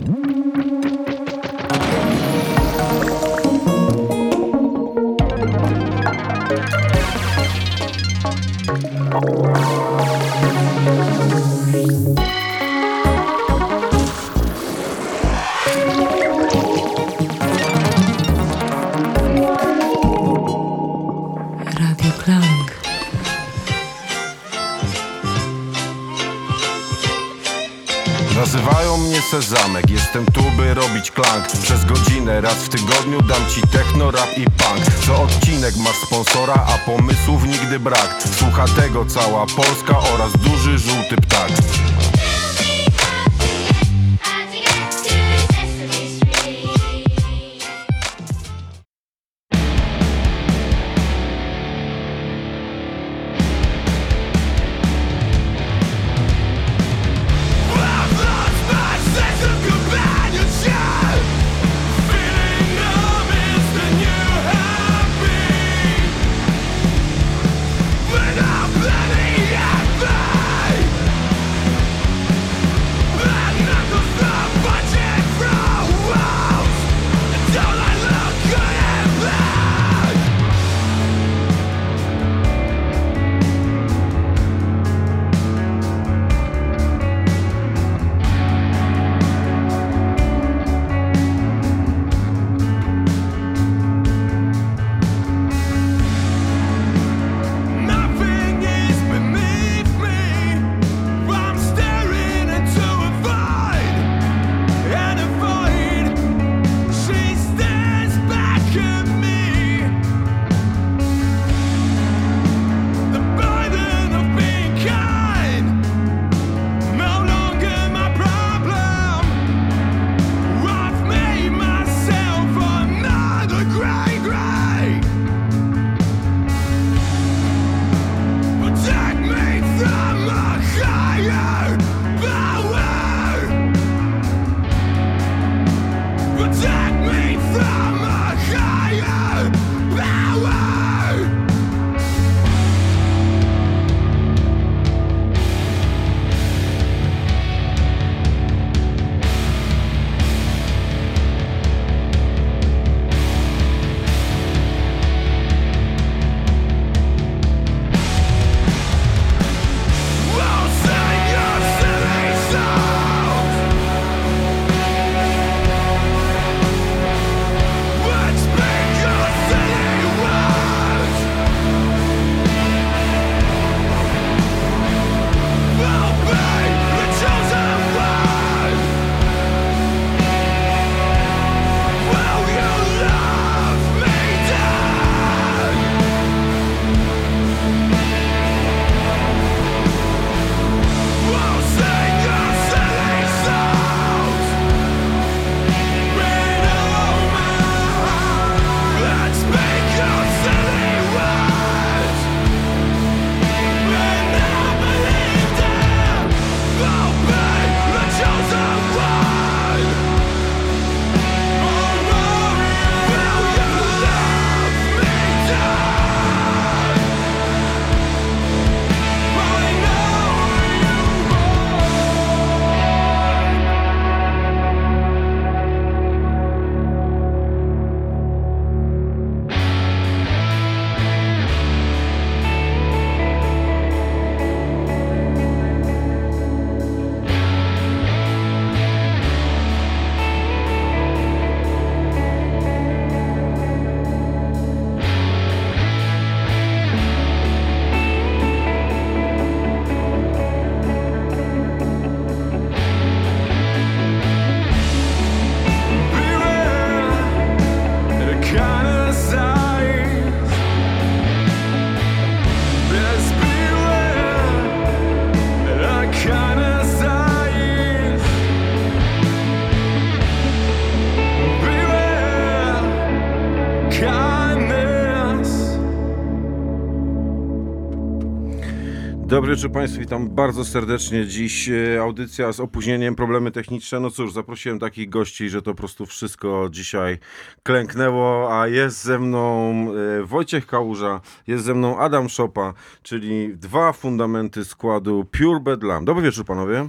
Mm-hmm. Techno, rap i punk. Co odcinek masz sponsora, a pomysłów nigdy brak. Słucha tego cała Polska oraz duży żółty ptak Dobry wieczór Państwu, witam bardzo serdecznie. Dziś e, audycja z opóźnieniem, problemy techniczne. No cóż, zaprosiłem takich gości, że to po prostu wszystko dzisiaj klęknęło, a jest ze mną e, Wojciech Kałuża, jest ze mną Adam Szopa, czyli dwa fundamenty składu Pure Bedlam. Dobry wieczór panowie.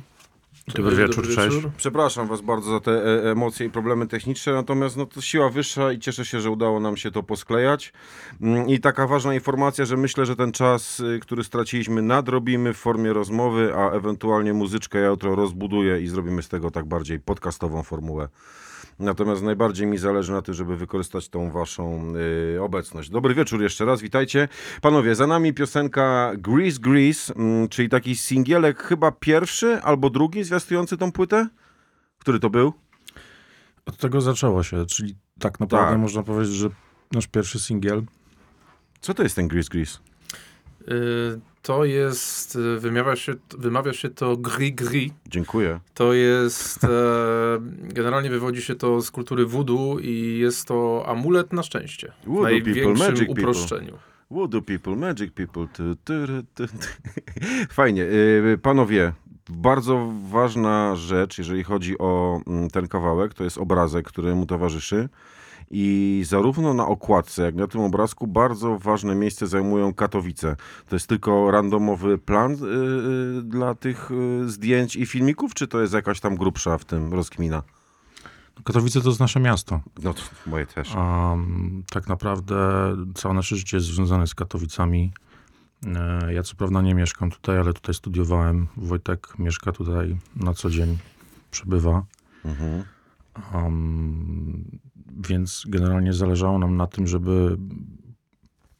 Dobry wieczór, cześć. Przepraszam Was bardzo za te e, emocje i problemy techniczne, natomiast no, to siła wyższa i cieszę się, że udało nam się to posklejać. Mm, I taka ważna informacja, że myślę, że ten czas, y, który straciliśmy, nadrobimy w formie rozmowy, a ewentualnie muzyczkę ja jutro rozbuduję i zrobimy z tego tak bardziej podcastową formułę. Natomiast najbardziej mi zależy na tym, żeby wykorzystać tą waszą y, obecność. Dobry wieczór jeszcze raz, witajcie. Panowie, za nami piosenka Grease Grease, mm, czyli taki singielek chyba pierwszy albo drugi zwiastujący tą płytę? Który to był? Od tego zaczęło się, czyli tak naprawdę Tak. można powiedzieć, że nasz pierwszy singiel Co to jest ten Grease Grease? Y, To jest, y, wymawia się, wymawia się to gri gri. Dziękuję. To jest, e, generalnie wywodzi się to z kultury voodoo i jest to amulet na szczęście. W Voodoo people, największym magic people. uproszczeniu. Voodoo people, magic people. Ru, tu, tu. Fajnie. Y, Panowie, bardzo ważna rzecz, jeżeli chodzi o mm, ten kawałek, to jest obrazek, który mu towarzyszy. I zarówno na okładce, jak i na tym obrazku bardzo ważne miejsce zajmują Katowice. To jest tylko randomowy plan y, y, dla tych y, zdjęć i filmików, czy to jest jakaś tam grubsza w tym rozkmina? Katowice to jest nasze miasto. No to moje też. Um, tak naprawdę całe nasze życie jest związane z Katowicami. E, Ja co prawda nie mieszkam tutaj, ale tutaj studiowałem. Wojtek mieszka tutaj na co dzień, przebywa. Mhm. Um, więc generalnie zależało nam na tym, żeby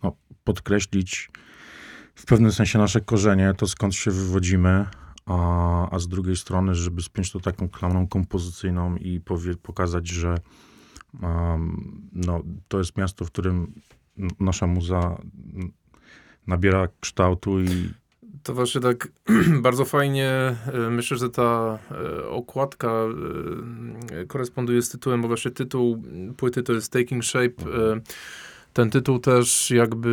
no, podkreślić w pewnym sensie nasze korzenie, to skąd się wywodzimy, a, a z drugiej strony, żeby spiąć to taką klamrą kompozycyjną i powie, pokazać, że um, no, to jest miasto, w którym nasza muza nabiera kształtu i To właśnie tak bardzo fajnie, e, myślę, że ta e, okładka e, koresponduje z tytułem, bo właśnie tytuł płyty to jest Taking Shape. Ten tytuł też jakby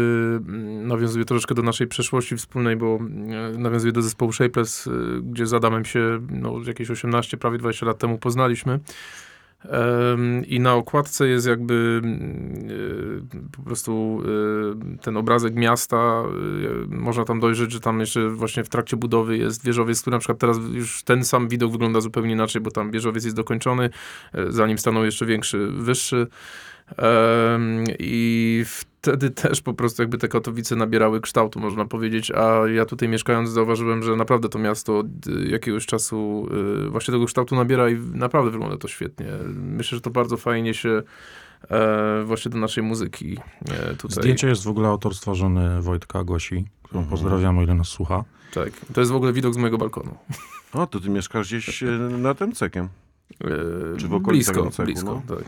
mm, nawiązuje troszeczkę do naszej przeszłości wspólnej, bo nawiązuje do zespołu Shapeless, gdzie z Adamem się no, jakieś 18, prawie 20 lat temu poznaliśmy. I na okładce jest jakby mm, e, po prostu e, ten obrazek miasta. e, Można tam dojrzeć, że tam jeszcze właśnie w trakcie budowy jest wieżowiec, który na przykład teraz już ten sam widok wygląda zupełnie inaczej, bo tam wieżowiec jest dokończony, e, zanim stanął jeszcze większy, wyższy. I wtedy też po prostu jakby te Katowice nabierały kształtu, można powiedzieć, a ja tutaj mieszkając zauważyłem, że naprawdę to miasto od y, jakiegoś czasu y, właśnie tego kształtu nabiera i naprawdę wygląda to świetnie. Myślę, że to bardzo fajnie się e, właśnie do naszej muzyki e, tutaj. zdjęcie jest w ogóle autorstwa żony Wojtka Gosi, którą Mhm. pozdrawiamy, o ile nas słucha. Tak. To jest w ogóle widok z mojego balkonu. O, to ty mieszkasz gdzieś e, nad Temcekiem. Czy w okolicach blisko, blisko, no? tak.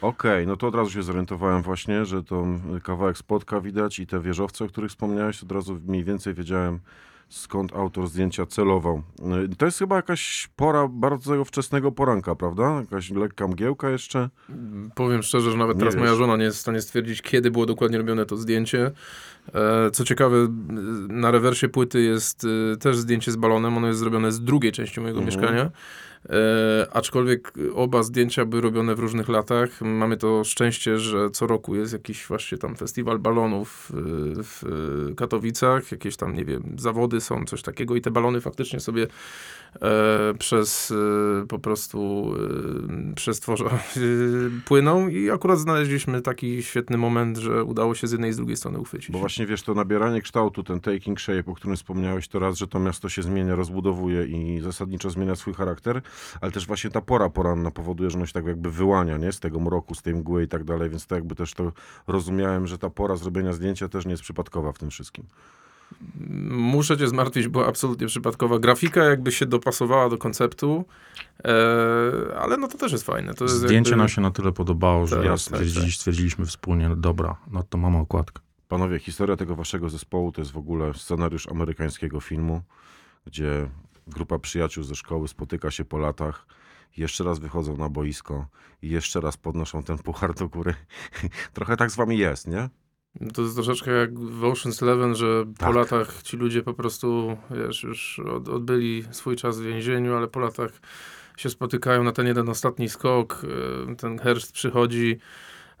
Okej, no to od razu się zorientowałem właśnie, że to kawałek spotka widać i te wieżowce, o których wspomniałeś, od razu mniej więcej wiedziałem, skąd autor zdjęcia celował. Y, To jest chyba jakaś pora bardzo wczesnego poranka, prawda? Jakaś lekka mgiełka jeszcze. Powiem szczerze, że nawet Nie teraz wiesz. moja żona nie jest w stanie stwierdzić, kiedy było dokładnie robione to zdjęcie. E, Co ciekawe, y, na rewersie płyty jest y, też zdjęcie z balonem. Ono jest zrobione z drugiej części mojego Mhm. mieszkania. E, aczkolwiek oba zdjęcia były robione w różnych latach. Mamy to szczęście, że co roku jest jakiś właśnie tam festiwal balonów y, w y, Katowicach. Jakieś tam, nie wiem, zawody są, coś takiego i te balony faktycznie sobie e, przez e, po prostu e, przez tworze e, płyną i akurat znaleźliśmy taki świetny moment, że udało się z jednej i z drugiej strony uchwycić. Bo właśnie wiesz, to nabieranie kształtu, ten taking shape, o którym wspomniałeś, to raz, że to miasto się zmienia, rozbudowuje i zasadniczo zmienia swój charakter, ale też właśnie ta pora poranna powoduje, że ono się tak jakby wyłania, nie? Z tego mroku, z tej mgły i tak dalej, więc to jakby też to rozumiałem, że ta pora zrobienia zdjęcia też nie jest przypadkowa w tym wszystkim. Muszę cię zmartwić, była absolutnie przypadkowa. Grafika jakby się dopasowała do konceptu, e, ale no to też jest fajne. To jest Zdjęcie jakby... nam się na tyle podobało, że Tak, ja tak, tak. stwierdziliśmy wspólnie, dobra, no to mamy okładkę. Panowie, historia tego waszego zespołu to jest w ogóle scenariusz amerykańskiego filmu, gdzie grupa przyjaciół ze szkoły spotyka się po latach, jeszcze raz wychodzą na boisko i jeszcze raz podnoszą ten puchar do góry. Trochę tak z wami jest, nie? To jest troszeczkę jak w Ocean's Eleven, że Tak. po latach ci ludzie po prostu, wiesz, już od, odbyli swój czas w więzieniu, ale po latach się spotykają na ten jeden ostatni skok. e, Ten herszt przychodzi,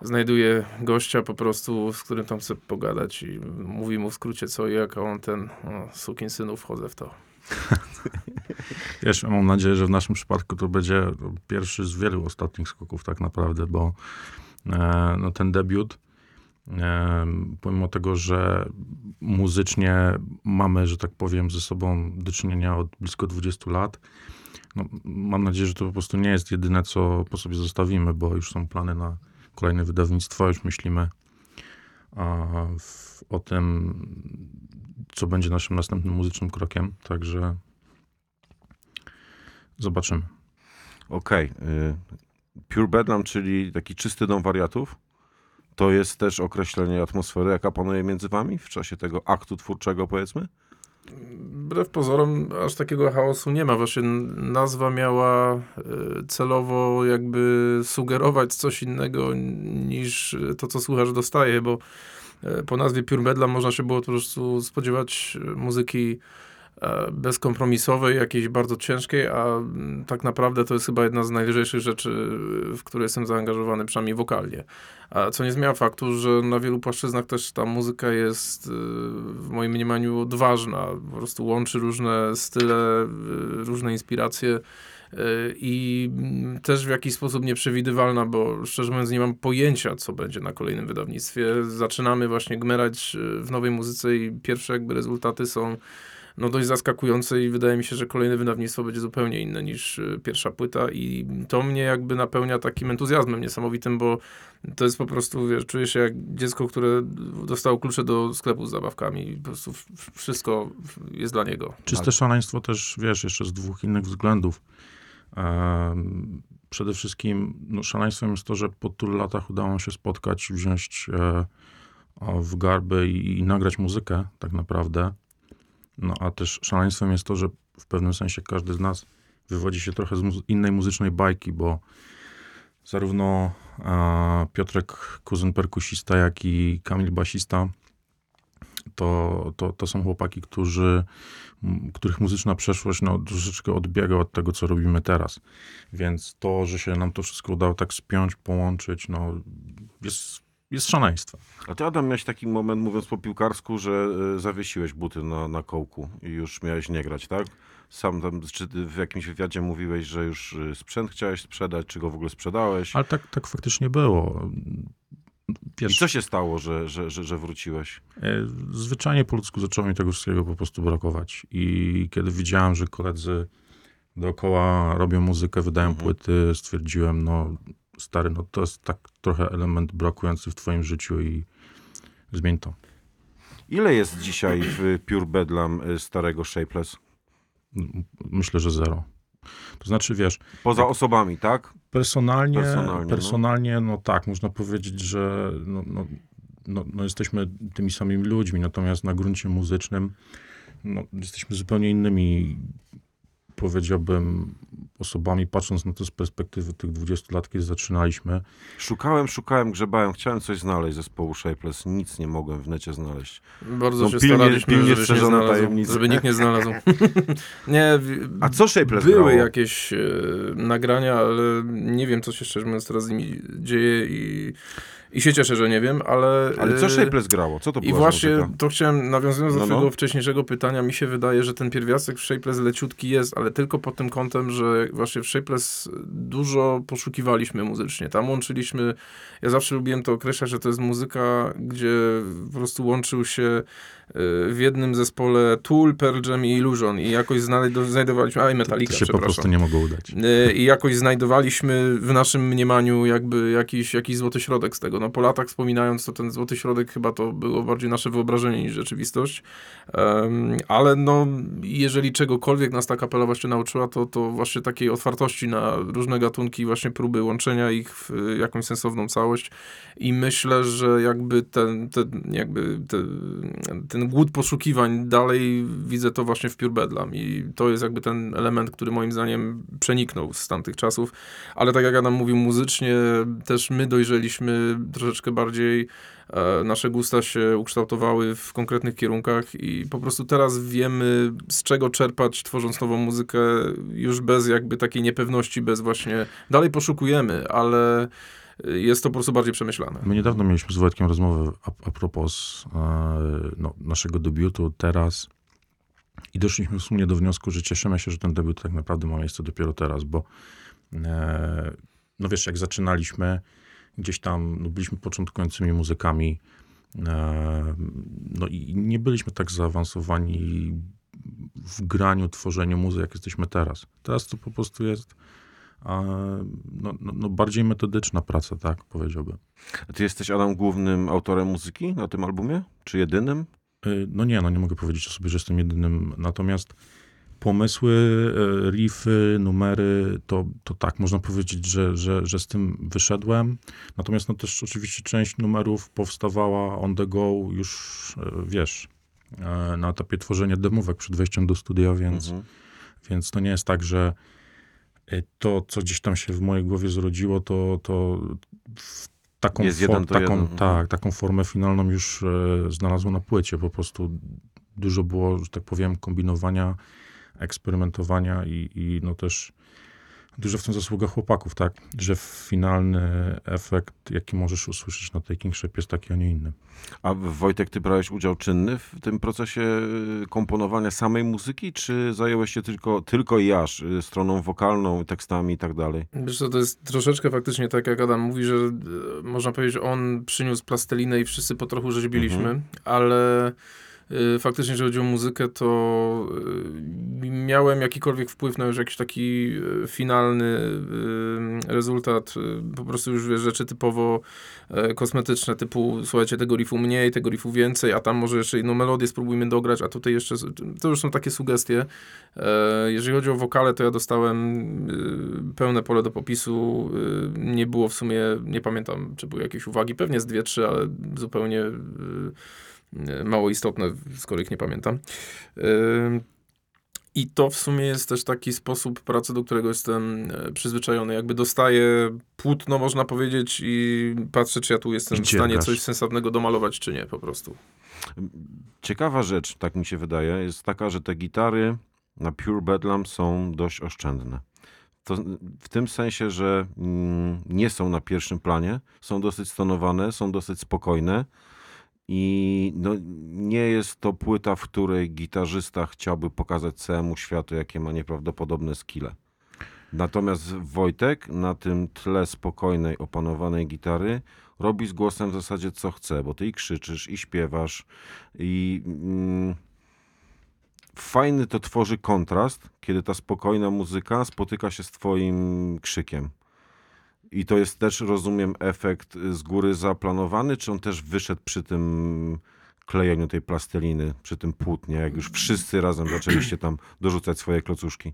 znajduje gościa po prostu, z którym tam chce pogadać i mówi mu w skrócie co i jak, a on ten, o, sukin synów, wchodzę w to. Wiesz, mam nadzieję, że w naszym przypadku to będzie pierwszy z wielu ostatnich skoków tak naprawdę, bo e, no, ten debiut, e, pomimo tego, że muzycznie mamy, że tak powiem, ze sobą do czynienia od blisko 20 lat, no, mam nadzieję, że to po prostu nie jest jedyne, co po sobie zostawimy, bo już są plany na kolejne wydawnictwo, już myślimy a, w, o tym, co będzie naszym następnym muzycznym krokiem, także zobaczymy. Okej. y, Pure Bedlam, czyli taki czysty dom wariatów, to jest też określenie atmosfery, jaka panuje między wami w czasie tego aktu twórczego, powiedzmy? Wbrew pozorom aż takiego chaosu nie ma. Właśnie nazwa miała e, celowo jakby sugerować coś innego niż to, co słuchacz dostaje, bo e, po nazwie Pure Bedlam można się było po prostu spodziewać e, muzyki bezkompromisowej, jakiejś bardzo ciężkiej, a mm, tak naprawdę to jest chyba jedna z najlżejszych rzeczy, w które jestem zaangażowany, przynajmniej wokalnie. A co nie zmienia faktu, że na wielu płaszczyznach też ta muzyka jest y, w moim mniemaniu odważna. Po prostu łączy różne style, y, różne inspiracje y, i mm, też w jakiś sposób nieprzewidywalna, bo szczerze mówiąc nie mam pojęcia, co będzie na kolejnym wydawnictwie. Zaczynamy właśnie gmerać w nowej muzyce i pierwsze jakby rezultaty są no dość zaskakujące i wydaje mi się, że kolejne wydawnictwo będzie zupełnie inne niż y, pierwsza płyta i to mnie jakby napełnia takim entuzjazmem niesamowitym, bo to jest po prostu, wiesz, czuję się jak dziecko, które dostało klucze do sklepu z zabawkami i po prostu wszystko jest dla niego. Czyste szaleństwo też, wiesz, jeszcze z dwóch innych względów. Em, Przede wszystkim no, szaleństwem jest to, że po tylu latach udało nam się spotkać, wziąć e, w garby i, i nagrać muzykę tak naprawdę. No a też szaleństwem jest to, że w pewnym sensie każdy z nas wywodzi się trochę z muzy- innej muzycznej bajki, bo zarówno e, Piotrek, kuzyn perkusista, jak i Kamil basista, to, to, to są chłopaki, którzy, których muzyczna przeszłość no, troszeczkę odbiega od tego, co robimy teraz. Więc to, że się nam to wszystko udało tak spiąć, połączyć, no, jest, jest szaleństwem. A ty, Adam, miałeś taki moment, mówiąc po piłkarsku, że y, zawiesiłeś buty na, na kołku i już miałeś nie grać, tak? Sam tam, czy w jakimś wywiadzie mówiłeś, że już y, sprzęt chciałeś sprzedać, czy go w ogóle sprzedałeś? Ale tak, tak faktycznie było. I Wiesz, co się stało, że, że, że, że wróciłeś? E, Zwyczajnie po ludzku zaczęło mi tego wszystkiego po prostu brakować. I kiedy widziałem, że koledzy dookoła robią muzykę, wydają Mhm. płyty, stwierdziłem, no stary, no to jest tak trochę element brakujący w twoim życiu i zmień to. Ile jest dzisiaj w Pure Bedlam y, starego Shapeless? Myślę, że zero. To znaczy, wiesz, Poza osobami, tak? personalnie, Personalnie, personalnie, no. no. tak, można powiedzieć, że no, no, no, no jesteśmy tymi samymi ludźmi, natomiast na gruncie muzycznym no, jesteśmy zupełnie innymi, powiedziałbym, osobami, patrząc na to z perspektywy tych 20 lat, kiedy zaczynaliśmy. Szukałem, szukałem, grzebałem, chciałem coś znaleźć zespołu Shapeless, nic nie mogłem w necie znaleźć. Bardzo No, się pilnie- staraliśmy, pilnie żebyś nie znalazł, tajemnice. żeby nikt nie znalazł. nie, A co Shapeless były grało? jakieś e, nagrania, ale nie wiem, co się szczerze mówiąc teraz z nimi dzieje i, i się cieszę, że nie wiem, ale... Ale co e, Shapeless grało? Co to I była za właśnie to chciałem, nawiązując No, do no. twojego wcześniejszego pytania, mi się wydaje, że ten pierwiastek w Shapeless leciutki jest, ale tylko pod tym kątem, że właśnie w Shapeless dużo poszukiwaliśmy muzycznie. Tam łączyliśmy, ja zawsze lubiłem to określać, że to jest muzyka, gdzie po prostu łączył się y, w jednym zespole Tool, Pearl Jam i Illusion i jakoś znajdo- znajdowaliśmy, a i Metallica, To się po prostu nie mogło udać. Y, I jakoś znajdowaliśmy w naszym mniemaniu jakby jakiś, jakiś złoty środek z tego. No po latach wspominając, to ten złoty środek chyba to było bardziej nasze wyobrażenie niż rzeczywistość. Em, ale no, jeżeli czegokolwiek nas ta kapela właśnie nauczyła, to, to właśnie takiej otwartości na różne gatunki, właśnie próby łączenia ich w y, jakąś sensowną całość. I myślę, że jakby ten, ten, jakby ten, ten głód poszukiwań dalej widzę to właśnie w Pure Bedlam i to jest jakby ten element, który moim zdaniem przeniknął z tamtych czasów, ale tak jak Adam mówił, muzycznie też my dojrzeliśmy troszeczkę bardziej, e, nasze gusta się ukształtowały w konkretnych kierunkach i po prostu teraz wiemy z czego czerpać tworząc nową muzykę już bez jakby takiej niepewności, bez właśnie, dalej poszukujemy, ale jest to po prostu bardziej przemyślane. My niedawno mieliśmy z Wojtkiem rozmowę a, a propos e, no, naszego debiutu teraz. I doszliśmy w sumie do wniosku, że cieszymy się, że ten debiut tak naprawdę ma miejsce dopiero teraz, bo e, no wiesz, jak zaczynaliśmy, gdzieś tam no byliśmy początkującymi muzykami, e, no i nie byliśmy tak zaawansowani w graniu, tworzeniu muzyki, jak jesteśmy teraz. Teraz to po prostu jest no, no, no bardziej metodyczna praca, tak powiedziałbym. A ty jesteś, Adam, głównym autorem muzyki na tym albumie? Czy jedynym? Y, No nie, no nie mogę powiedzieć o sobie, że jestem jedynym. Natomiast pomysły, y, riffy, numery, to, to tak, można powiedzieć, że, że, że z tym wyszedłem. Natomiast no też oczywiście część numerów powstawała on the go już, y, wiesz, na etapie tworzenia demówek przed wejściem do studia, więc, Mhm. więc to nie jest tak, że to, co gdzieś tam się w mojej głowie zrodziło, to, to w taką, for- taką, jeden, mhm. tak, taką formę finalną już e, znalazło na płycie. Po prostu dużo było, że tak powiem, kombinowania, eksperymentowania i, i no też dużo w tym zasługa chłopaków, tak? Że finalny efekt, jaki możesz usłyszeć na Taking Shape jest taki, a nie inny. A Wojtek, ty brałeś udział czynny w tym procesie y, komponowania samej muzyki, czy zająłeś się tylko, tylko i aż y, stroną wokalną, tekstami i tak dalej? Wiesz co, to jest troszeczkę faktycznie tak, jak Adam mówi, że e, można powiedzieć, on przyniósł plastelinę i wszyscy po trochu rzeźbiliśmy, Mhm. ale faktycznie, jeżeli chodzi o muzykę, to e, miałem jakikolwiek wpływ na już jakiś taki e, finalny rezultat. Po prostu już wiesz, rzeczy typowo e, kosmetyczne, typu słuchajcie, tego riffu mniej, tego riffu więcej, a tam może jeszcze jedną melodię spróbujmy dograć, a tutaj jeszcze, to już są takie sugestie. E, Jeżeli chodzi o wokale, to ja dostałem y, pełne pole do popisu. Y, Nie było w sumie, nie pamiętam, czy były jakieś uwagi, pewnie z dwie, trzy, ale zupełnie y, y, mało istotne, skoro ich nie pamiętam. Y, I to w sumie jest też taki sposób pracy, do którego jestem e, przyzwyczajony. Jakby dostaję płótno, można powiedzieć, i patrzę, czy ja tu jestem w stanie coś sensownego domalować, czy nie, po prostu. Ciekawa rzecz, tak mi się wydaje, jest taka, że te gitary na Pure Bedlam są dość oszczędne. To w tym sensie, że mm, nie są na pierwszym planie, są dosyć stonowane, są dosyć spokojne i no, nie jest to płyta, w której gitarzysta chciałby pokazać całemu światu, jakie ma nieprawdopodobne skille. Natomiast Wojtek na tym tle spokojnej, opanowanej gitary robi z głosem w zasadzie co chce, bo ty i krzyczysz, i śpiewasz, i mm, fajny to tworzy kontrast, kiedy ta spokojna muzyka spotyka się z twoim krzykiem. I to jest też, rozumiem, efekt z góry zaplanowany, czy on też wyszedł przy tym klejeniu tej plasteliny, przy tym płótnie, jak już wszyscy razem zaczęliście tam dorzucać swoje klocuszki?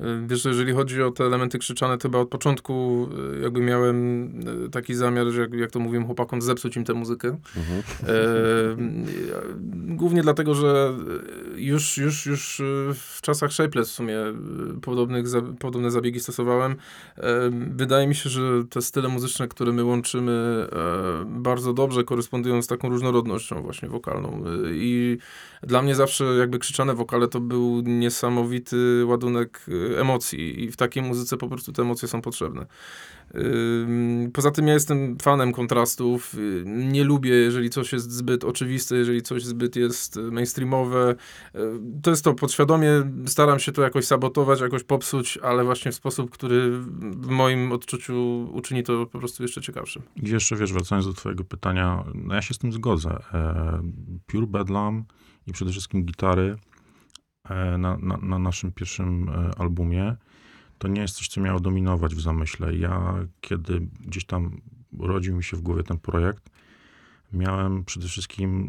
Y, Wiesz, że jeżeli chodzi o te elementy krzyczane, to chyba od początku y, jakby miałem y, taki zamiar, że jak, jak to mówiłem chłopakom, zepsuć im tę muzykę. Mhm. E, głównie dlatego, że już, już, już w czasach Shapeless w sumie podobnych, podobne zabiegi stosowałem. E, Wydaje mi się, że te style muzyczne, które my łączymy e, bardzo dobrze korespondują z taką różnorodnością właśnie wokalną. I dla mnie zawsze jakby krzyczane wokale to był niesamowity ładunek emocji i w takiej muzyce po prostu te emocje są potrzebne. Poza tym ja jestem fanem kontrastów. Y, Nie lubię, jeżeli coś jest zbyt oczywiste, jeżeli coś zbyt jest y, mainstreamowe. Y, To jest to podświadomie. Staram się to jakoś sabotować, jakoś popsuć, ale właśnie w sposób, który w moim odczuciu uczyni to po prostu jeszcze ciekawszym. I jeszcze, wiesz, wracając do twojego pytania, no ja się z tym zgodzę. E, Pure Bedlam i przede wszystkim gitary na, na, na naszym pierwszym e, albumie to nie jest coś, co miało dominować w zamyśle. Ja, kiedy gdzieś tam urodził mi się w głowie ten projekt, miałem przede wszystkim,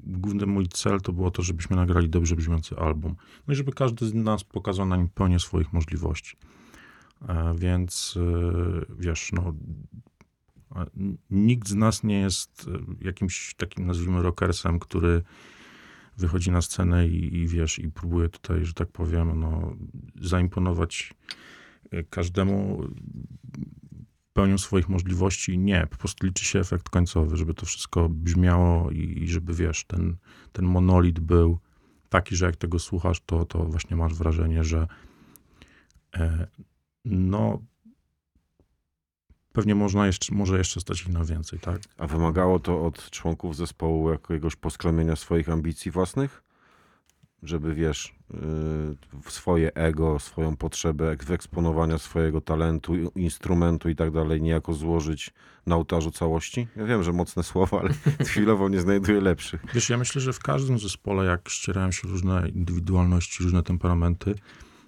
główny mój cel to było to, żebyśmy nagrali dobrze brzmiący album. No i żeby każdy z nas pokazał na nim pełnię swoich możliwości. E, Więc e, wiesz, no, nikt z nas nie jest e, jakimś takim, nazwijmy, rockersem, który wychodzi na scenę i, i wiesz, i próbuje tutaj, że tak powiem, no, zaimponować e, każdemu pełnią swoich możliwości. Nie, po prostu liczy się efekt końcowy, żeby to wszystko brzmiało i, i żeby, wiesz, ten, ten monolit był taki, że jak tego słuchasz, to, to właśnie masz wrażenie, że e, no pewnie można jeszcze, może jeszcze stać ich na więcej, tak? A wymagało to od członków zespołu jakiegoś poskromienia swoich ambicji własnych? żeby wiesz, y, swoje ego, swoją potrzebę ek- wyeksponowania swojego talentu, instrumentu i tak dalej niejako złożyć na ołtarzu całości? Ja wiem, że mocne słowa, ale chwilowo nie znajduję lepszych. Wiesz, ja myślę, że w każdym zespole, jak ścierają się różne indywidualności, różne temperamenty,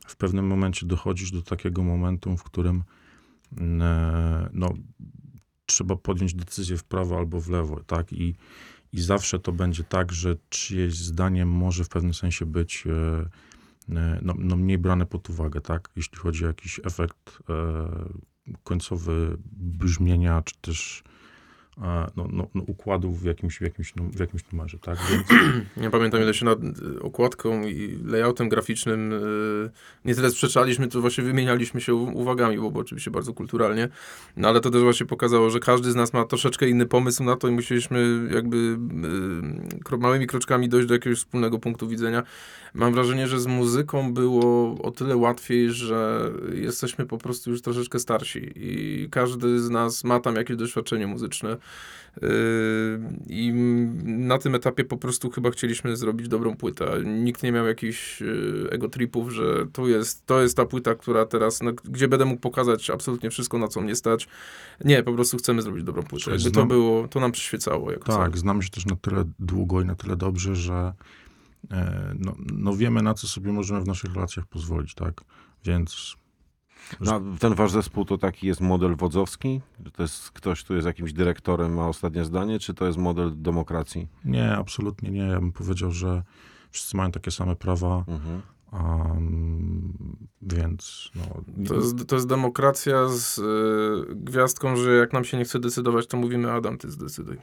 w pewnym momencie dochodzisz do takiego momentu, w którym no, trzeba podjąć decyzję w prawo albo w lewo, tak? I, I zawsze to będzie tak, że czyjeś zdanie może w pewnym sensie być e, e, no, no mniej brane pod uwagę, tak? Jeśli chodzi o jakiś efekt e, końcowy brzmienia, czy też no, no, no, układów w jakimś, w, jakimś, w jakimś numerze, tak? Więc Ja pamiętam, ile się nad y, okładką i layoutem graficznym y, nie tyle sprzeczaliśmy, to właśnie wymienialiśmy się uwagami, bo było oczywiście bardzo kulturalnie, no ale to też właśnie pokazało, że każdy z nas ma troszeczkę inny pomysł na to i musieliśmy jakby y, kro, małymi kroczkami dojść do jakiegoś wspólnego punktu widzenia. Mam wrażenie, że z muzyką było o tyle łatwiej, że jesteśmy po prostu już troszeczkę starsi i każdy z nas ma tam jakieś doświadczenie muzyczne. Yy, I na tym etapie po prostu chyba chcieliśmy zrobić dobrą płytę. Nikt nie miał jakichś yy, ego tripów, że to jest, to jest ta płyta, która teraz, no, gdzie będę mógł pokazać absolutnie wszystko, na co mnie stać. Nie, po prostu chcemy zrobić dobrą płytę. Jakby to było, to nam przyświecało. Jako Tak, znamy się też na tyle długo i na tyle dobrze, że e, no, no wiemy, na co sobie możemy w naszych relacjach pozwolić, tak? Więc No, ten wasz zespół to taki jest model wodzowski? To jest ktoś, kto jest jakimś dyrektorem, ma ostatnie zdanie, czy to jest model demokracji? nie, absolutnie nie. Ja bym powiedział, że wszyscy mają takie same prawa, Mhm. um, więc no, To jest, to jest demokracja z yy, gwiazdką, że jak nam się nie chce decydować, to mówimy Adam, ty zdecyduj.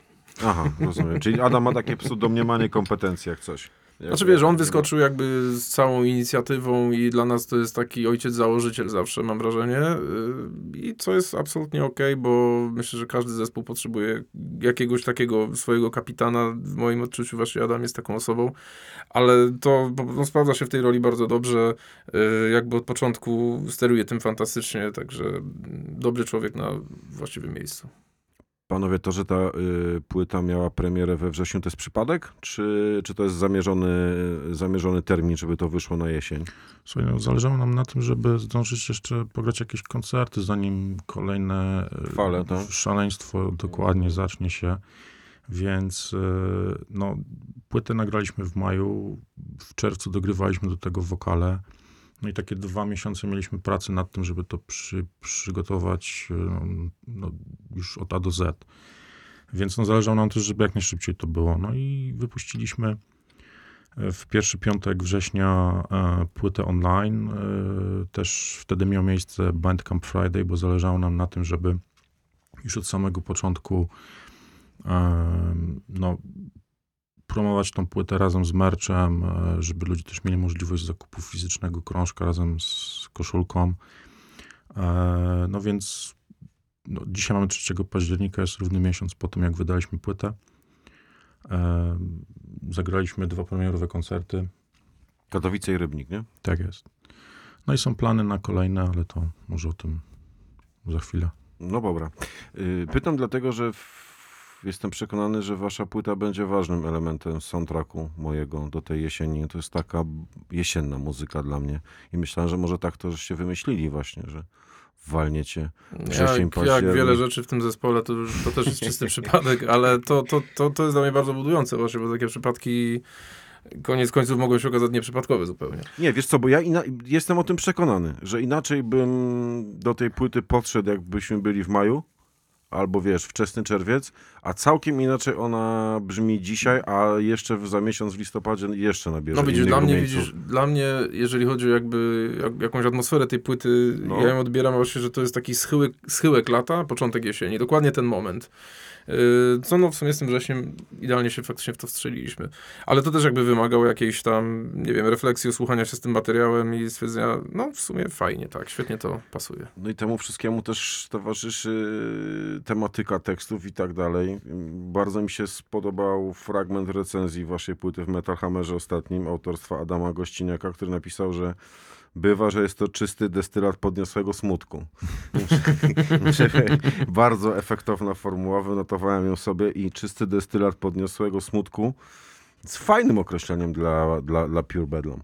Aha, rozumiem. Czyli Adam ma takie psu domniemanie kompetencji jak coś. Znaczy wiesz, on wyskoczył jakby z całą inicjatywą i dla nas to jest taki ojciec założyciel zawsze, mam wrażenie. Yy, I co jest absolutnie okej, bo myślę, że każdy zespół potrzebuje jakiegoś takiego swojego kapitana. W moim odczuciu właśnie Adam jest taką osobą, ale to prostu sprawdza się w tej roli bardzo dobrze. Yy, Jakby od początku steruje tym fantastycznie, także dobry człowiek na właściwym miejscu. Panowie, to, że ta y, płyta miała premierę we wrześniu, to jest przypadek? Czy, czy to jest zamierzony, zamierzony termin, żeby to wyszło na jesień? Słuchaj, no, zależało nam na tym, żeby zdążyć jeszcze pograć jakieś koncerty, zanim kolejne e, Fale, tak? szaleństwo dokładnie zacznie się. Więc e, no, płytę nagraliśmy w maju, w czerwcu dogrywaliśmy do tego wokale. No i takie dwa miesiące mieliśmy pracy nad tym, żeby to przy, przygotować e, no, już od A do Z. Więc no, zależało nam też, żeby jak najszybciej to było. No i wypuściliśmy w pierwszy piątek września e, płytę online. E, też wtedy miał miejsce Bandcamp Friday, bo zależało nam na tym, żeby już od samego początku e, no, promować tą płytę razem z merchem, e, żeby ludzie też mieli możliwość zakupu fizycznego krążka razem z koszulką. E, no więc no, dzisiaj mamy 3 października, jest równy miesiąc po tym, jak wydaliśmy płytę. E, zagraliśmy dwa premierowe koncerty. Katowice i Rybnik, nie? Tak jest. No i są plany na kolejne, ale to może o tym za chwilę. No dobra. Y, Pytam dlatego, że w... jestem przekonany, że wasza płyta będzie ważnym elementem soundtracku mojego do tej jesieni. To jest taka jesienna muzyka dla mnie. I myślałem, że może tak to żeście wymyślili właśnie, że walniecie. Wrzesień, Jak, jak wiele rzeczy w tym zespole, to, to też jest czysty przypadek, ale to, to, to, to jest dla mnie bardzo budujące właśnie, bo takie przypadki koniec końców mogą się okazać nieprzypadkowe zupełnie. Nie, wiesz co, bo ja jestem o tym przekonany, że inaczej bym do tej płyty podszedł, jakbyśmy byli w maju, albo wiesz, wczesny czerwiec, a całkiem inaczej ona brzmi dzisiaj, a jeszcze za miesiąc w listopadzie jeszcze nabierze No widzisz, dla mnie, rumieńców. widzisz, dla mnie, jeżeli chodzi o jakby jak, jakąś atmosferę tej płyty, No. ja ją odbieram właśnie, że to jest taki schyłek, schyłek lata, początek jesieni, dokładnie ten moment. Yy, Co no w sumie z tym wrześniem idealnie się faktycznie w to wstrzeliliśmy. Ale to też jakby wymagało jakiejś tam, nie wiem, refleksji, osłuchania się z tym materiałem i stwierdzenia, no w sumie fajnie, tak, świetnie to pasuje. No i temu wszystkiemu też towarzyszy tematyka tekstów i tak dalej. Bardzo mi się spodobał fragment recenzji waszej płyty w Metal Hammerze ostatnim, autorstwa Adama Gościniaka, który napisał, że bywa, że jest to czysty destylat podniosłego smutku. Bardzo efektowna formuła, wynotowałem ją sobie i czysty destylat podniosłego smutku Z fajnym określeniem dla, dla, dla Pure Bedlam.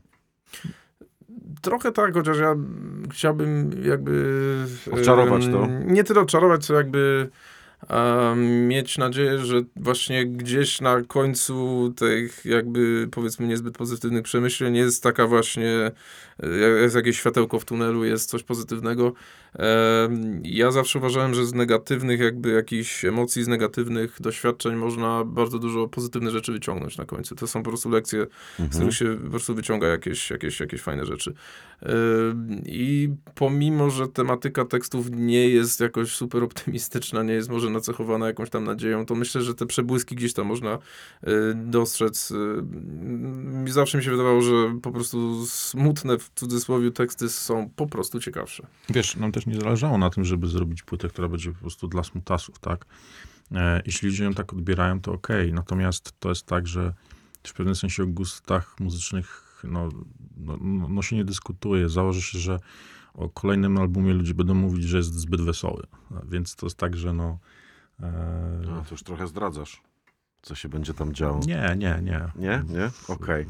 Trochę tak, chociaż ja chciałbym jakby... Odczarować to? Nie tyle odczarować, co jakby mieć nadzieję, że właśnie gdzieś na końcu tych jakby powiedzmy niezbyt pozytywnych przemyśleń jest taka właśnie, e, jest jakieś światełko w tunelu, jest coś pozytywnego. Ja zawsze uważałem, że z negatywnych jakby jakichś emocji, z negatywnych doświadczeń można bardzo dużo pozytywnych rzeczy wyciągnąć na końcu. To są po prostu lekcje, z Mhm. których się po prostu wyciąga jakieś, jakieś, jakieś fajne rzeczy. I pomimo, że tematyka tekstów nie jest jakoś super optymistyczna, nie jest może nacechowana jakąś tam nadzieją, to myślę, że te przebłyski gdzieś tam można y, dostrzec. Y, zawsze mi się wydawało, że po prostu smutne w cudzysłowie teksty są po prostu ciekawsze. Wiesz, nam też nie zależało na tym, żeby zrobić płytę, która będzie po prostu dla smutasów, tak? E, jeśli ludzie ją tak odbierają, to okej. Natomiast to jest tak, że w pewnym sensie o gustach muzycznych no, no, no, no się nie dyskutuje. Założę się, że o kolejnym albumie ludzie będą mówić, że jest zbyt wesoły. Więc to jest tak, że no... E, No, to już trochę zdradzasz, co się będzie tam działo. nie, nie, nie. Nie? Nie? Okej.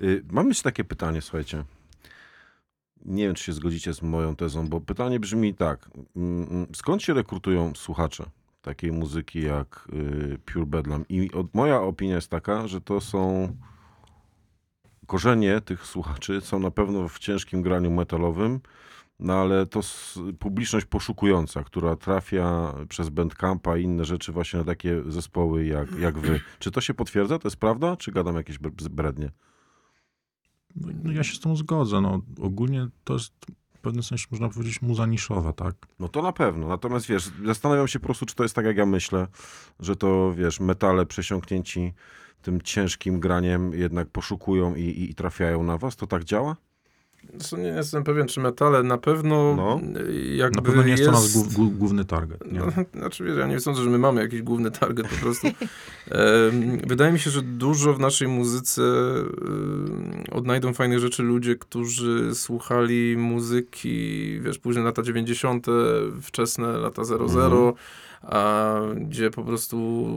Y, Mam jeszcze takie pytanie, słuchajcie. Nie wiem, czy się zgodzicie z moją tezą, bo pytanie brzmi tak. Mm, mm, Skąd się rekrutują słuchacze takiej muzyki jak y, Pure Bedlam? I moja opinia jest taka, że to są korzenie tych słuchaczy są na pewno w ciężkim graniu metalowym, no ale to publiczność poszukująca, która trafia przez Bandcampa i inne rzeczy właśnie na takie zespoły jak, jak wy. Czy to się potwierdza? To jest prawda? Czy gadam jakieś bre- brednie? No ja się z tą zgodzę. No, ogólnie to jest w pewnym sensie, można powiedzieć, muza niszowa, tak? No to na pewno. Natomiast wiesz, zastanawiam się po prostu, czy to jest tak, jak ja myślę, że to wiesz, metale przesiąknięci tym ciężkim graniem jednak poszukują i, i, i trafiają na was. To tak działa? Zresztą nie jestem pewien, czy metale na pewno No. jakby Na pewno nie jest, to nasz główny target. Nie? No, znaczy, wiesz, ja nie sądzę, że my mamy jakiś główny target po prostu. Wydaje mi się, że dużo w naszej muzyce odnajdą fajnych rzeczy ludzie, którzy słuchali muzyki, wiesz, późne lata 90., wczesne lata 00, a gdzie po prostu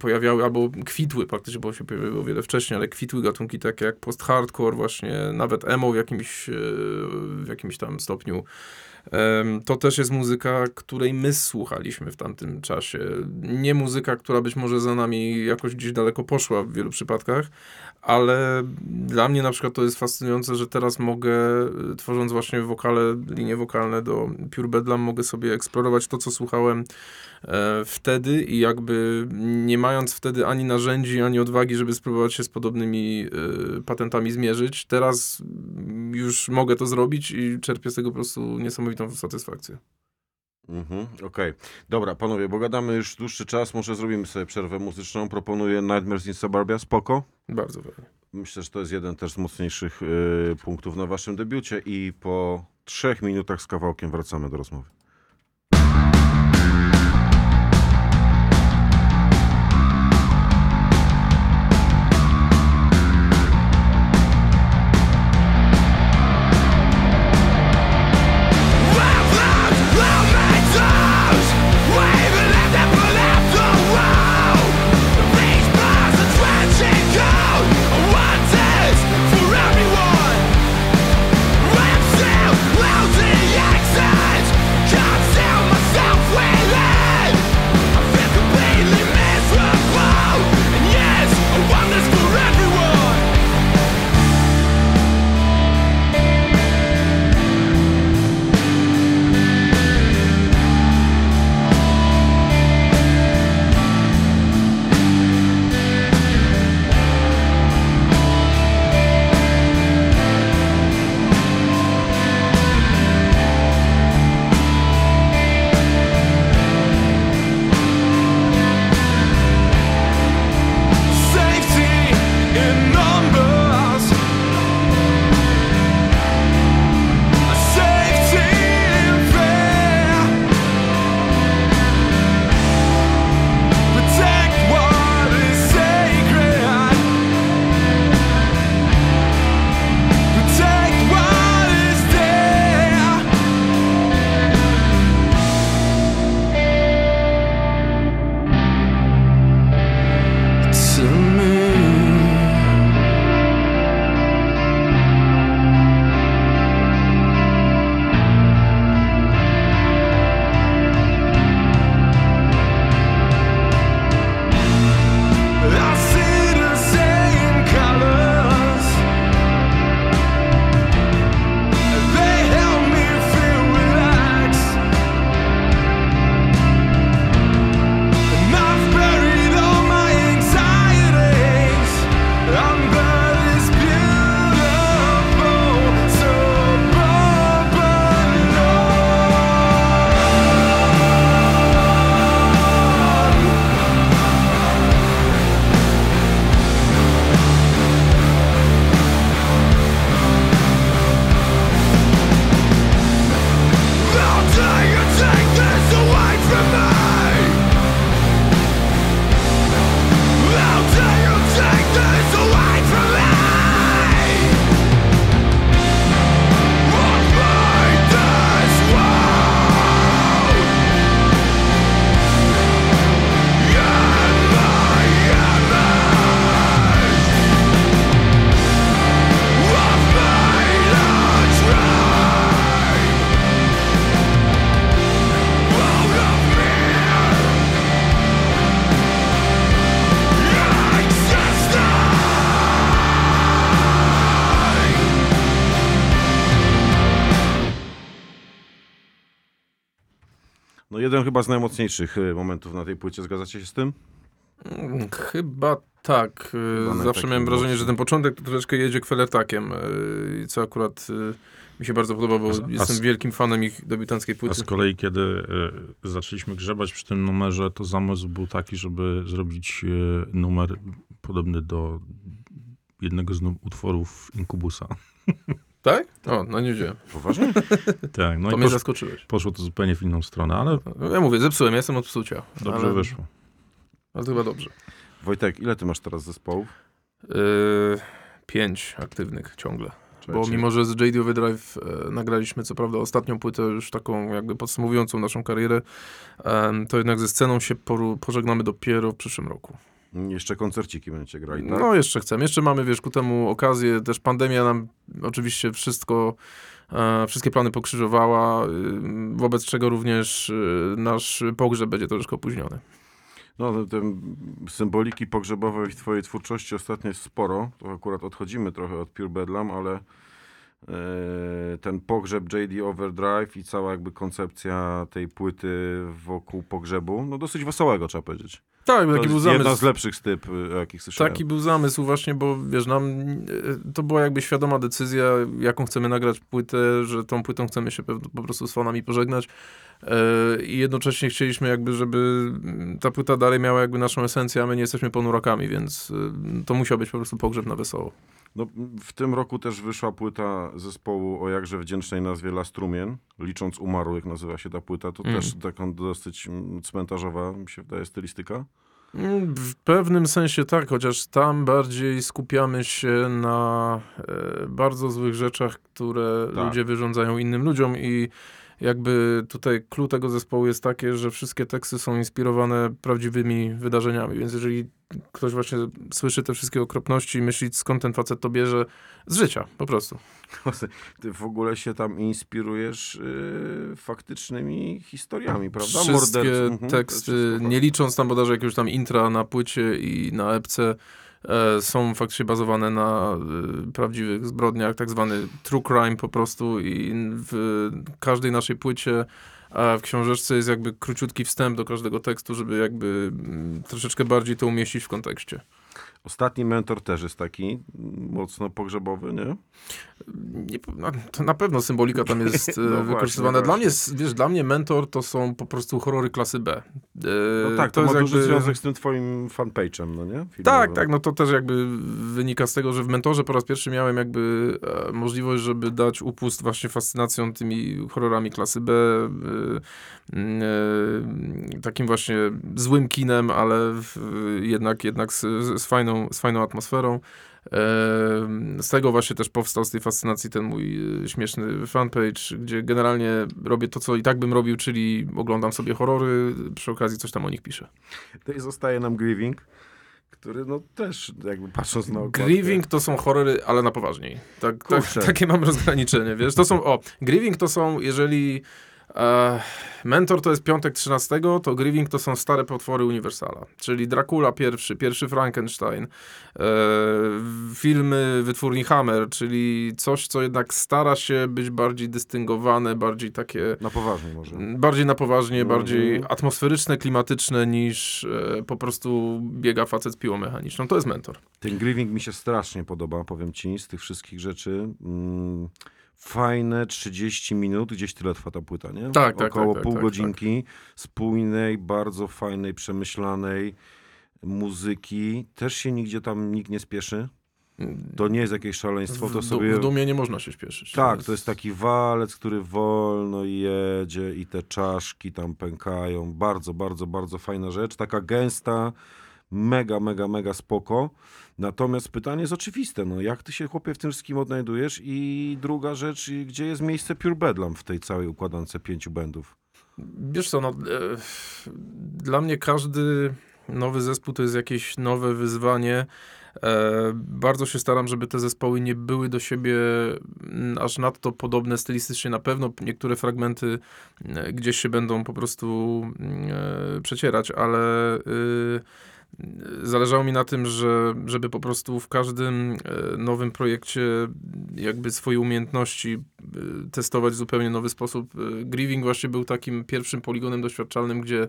pojawiały, albo kwitły praktycznie, bo się pojawiło wiele wcześniej, ale kwitły gatunki takie jak post-hardcore właśnie, nawet emo w jakimś, e, w jakimś tam stopniu. To też jest muzyka, której my słuchaliśmy w tamtym czasie. Nie muzyka, która być może za nami jakoś gdzieś daleko poszła w wielu przypadkach, ale dla mnie na przykład to jest fascynujące, że teraz mogę, y, tworząc właśnie wokale, linie wokalne do Pure Bedlam, mogę sobie eksplorować to, co słuchałem e, wtedy i jakby nie mając wtedy ani narzędzi, ani odwagi, żeby spróbować się z podobnymi y, patentami zmierzyć, teraz już mogę to zrobić i czerpię z tego po prostu niesamowitą satysfakcję. Mhm, Okej. Dobra, panowie, bo gadamy już dłuższy czas, może zrobimy sobie przerwę muzyczną. Proponuję Nightmares in Suburbia, spoko. Bardzo fajnie. Myślę, że to jest jeden też z mocniejszych y, punktów na waszym debiucie i po trzech minutach z kawałkiem wracamy do rozmowy. Chyba z najmocniejszych y, momentów na tej płycie, zgadzacie się z tym? Mm, Chyba tak. Y, Chyba Zawsze miałem wrażenie, mocnym. że ten początek to troszeczkę jedzie kwelertakiem, y, co akurat mi się bardzo podoba, bo A a jestem z- wielkim fanem ich debiutanckiej A płyty. z kolei, kiedy zaczęliśmy grzebać przy tym numerze, to zamysł był taki, żeby zrobić numer podobny do jednego z utworów Inkubusa. Tak? O, no nie wiedziałem. Poważnie? tak, no to i mnie posz, zaskoczyłeś. poszło to zupełnie w inną stronę, ale Ja mówię, zepsułem, ja jestem od psucia. dobrze ale, wyszło. Ale to chyba dobrze. Wojtek, ile ty masz teraz zespołów? Y, pięć aktywnych ciągle. Bo mimo, że z JD Overdrive e, nagraliśmy co prawda ostatnią płytę, już taką jakby podsumowującą naszą karierę, em, to jednak ze sceną się poru, pożegnamy dopiero w przyszłym roku. Jeszcze koncerciki będziecie grali, tak? No jeszcze chcemy. Jeszcze mamy, wiesz, ku temu okazję. Też pandemia nam oczywiście wszystko, e, wszystkie plany pokrzyżowała, y, wobec czego również y, nasz pogrzeb będzie troszeczkę opóźniony. No, te- te symboliki pogrzebowej w twojej twórczości ostatnio jest sporo. To akurat odchodzimy trochę od Pure Bedlam, ale e, ten pogrzeb JD Overdrive i cała jakby koncepcja tej płyty wokół pogrzebu, no dosyć wesołego trzeba powiedzieć. Tak, To taki był jest jedna zamysł. z lepszych styp, y, jakich słyszałem. Taki był zamysł właśnie, bo wiesz, nam e, to była jakby świadoma decyzja, jaką chcemy nagrać płytę, że tą płytą chcemy się po prostu z fanami pożegnać e, i jednocześnie chcieliśmy jakby, żeby mm, ta płyta dalej miała jakby naszą esencję, a my nie jesteśmy ponurakami, więc to musiał być po prostu pogrzeb na wesoło. No, w tym roku też wyszła płyta zespołu o jakże wdzięcznej nazwie Lastrumien. Licząc umarłych nazywa się ta płyta. To Mm. też taką dosyć mm, cmentarzowa, mi się wydaje, stylistyka. Mm, W pewnym sensie tak, chociaż tam bardziej skupiamy się na e, bardzo złych rzeczach, które Tak. ludzie wyrządzają innym ludziom i jakby tutaj clue tego zespołu jest takie, że wszystkie teksty są inspirowane prawdziwymi wydarzeniami, więc jeżeli ktoś właśnie słyszy te wszystkie okropności i myśli skąd ten facet to bierze, z życia po prostu. Ty w ogóle się tam inspirujesz y, faktycznymi historiami, prawda? Wszystkie Mordercy- Mhm, teksty, nie licząc tam bodajże jakiegoś tam intra na płycie i na epce, są faktycznie bazowane na e, prawdziwych zbrodniach, tak zwany true crime po prostu i w każdej naszej płycie a w książeczce jest jakby króciutki wstęp do każdego tekstu, żeby jakby mm, troszeczkę bardziej to umieścić w kontekście. Ostatni mentor też jest taki mocno pogrzebowy, nie? Nie, to na pewno symbolika tam jest e, No wykorzystywana. Dla mnie, wiesz, dla mnie mentor to są po prostu horrory klasy B. E, No tak, to, jest ma duży jakby- związek z tym twoim fanpage'em, no nie? Filmowym. Tak, tak, no to też jakby wynika z tego, że w Mentorze po raz pierwszy miałem jakby e, możliwość, żeby dać upust właśnie fascynacją tymi horrorami klasy B, takim właśnie złym kinem, ale jednak, jednak z, z, fajną, z fajną atmosferą. Z tego właśnie też powstał z tej fascynacji ten mój e, śmieszny fanpage, gdzie generalnie robię to, co i tak bym robił, czyli oglądam sobie horrory, przy okazji coś tam o nich piszę. To i zostaje nam Grieving, który no też jakby patrząc na okładkę... Grieving to są horrory, ale na poważniej. Tak, tak, takie mam rozgraniczenie, wiesz. To są, o, Grieving to są, jeżeli Mentor to jest piątek 13, to Grieving to są stare potwory Universala. Czyli Dracula pierwszy, pierwszy Frankenstein, e, filmy wytwórni Hammer, czyli coś, co jednak stara się być bardziej dystyngowane, bardziej takie Na poważnie może. bardziej na poważnie, Mhm. bardziej atmosferyczne, klimatyczne niż e, po prostu biega facet z piłą mechaniczną. To jest mentor. Ten Grieving mi się strasznie podoba, powiem ci, z tych wszystkich rzeczy. Mm, fajne 30 minut, gdzieś tyle trwa ta płyta, nie? Tak, tak, Około tak, tak, pół tak, godzinki spójnej, bardzo fajnej, przemyślanej muzyki. Też się nigdzie tam nikt nie spieszy. To nie jest jakieś szaleństwo, to sobie... w dumie nie można się śpieszyć. Tak, to jest taki walec, który wolno jedzie i te czaszki tam pękają. Bardzo, bardzo, bardzo fajna rzecz. Taka gęsta, mega, mega, mega spoko. Natomiast pytanie jest oczywiste, no jak ty się chłopie w tym wszystkim odnajdujesz? I druga rzecz, gdzie jest miejsce Pure Bedlam w tej całej układance pięciu bendów? Wiesz co, no, e, dla mnie każdy nowy zespół to jest jakieś nowe wyzwanie. E, bardzo się staram, żeby te zespoły nie były do siebie aż nadto podobne stylistycznie. Na pewno niektóre fragmenty gdzieś się będą po prostu e, przecierać, ale e, zależało mi na tym, że, żeby po prostu w każdym e, nowym projekcie jakby swoje umiejętności y, testować w zupełnie nowy sposób. Y, Grieving właśnie był takim pierwszym poligonem doświadczalnym, gdzie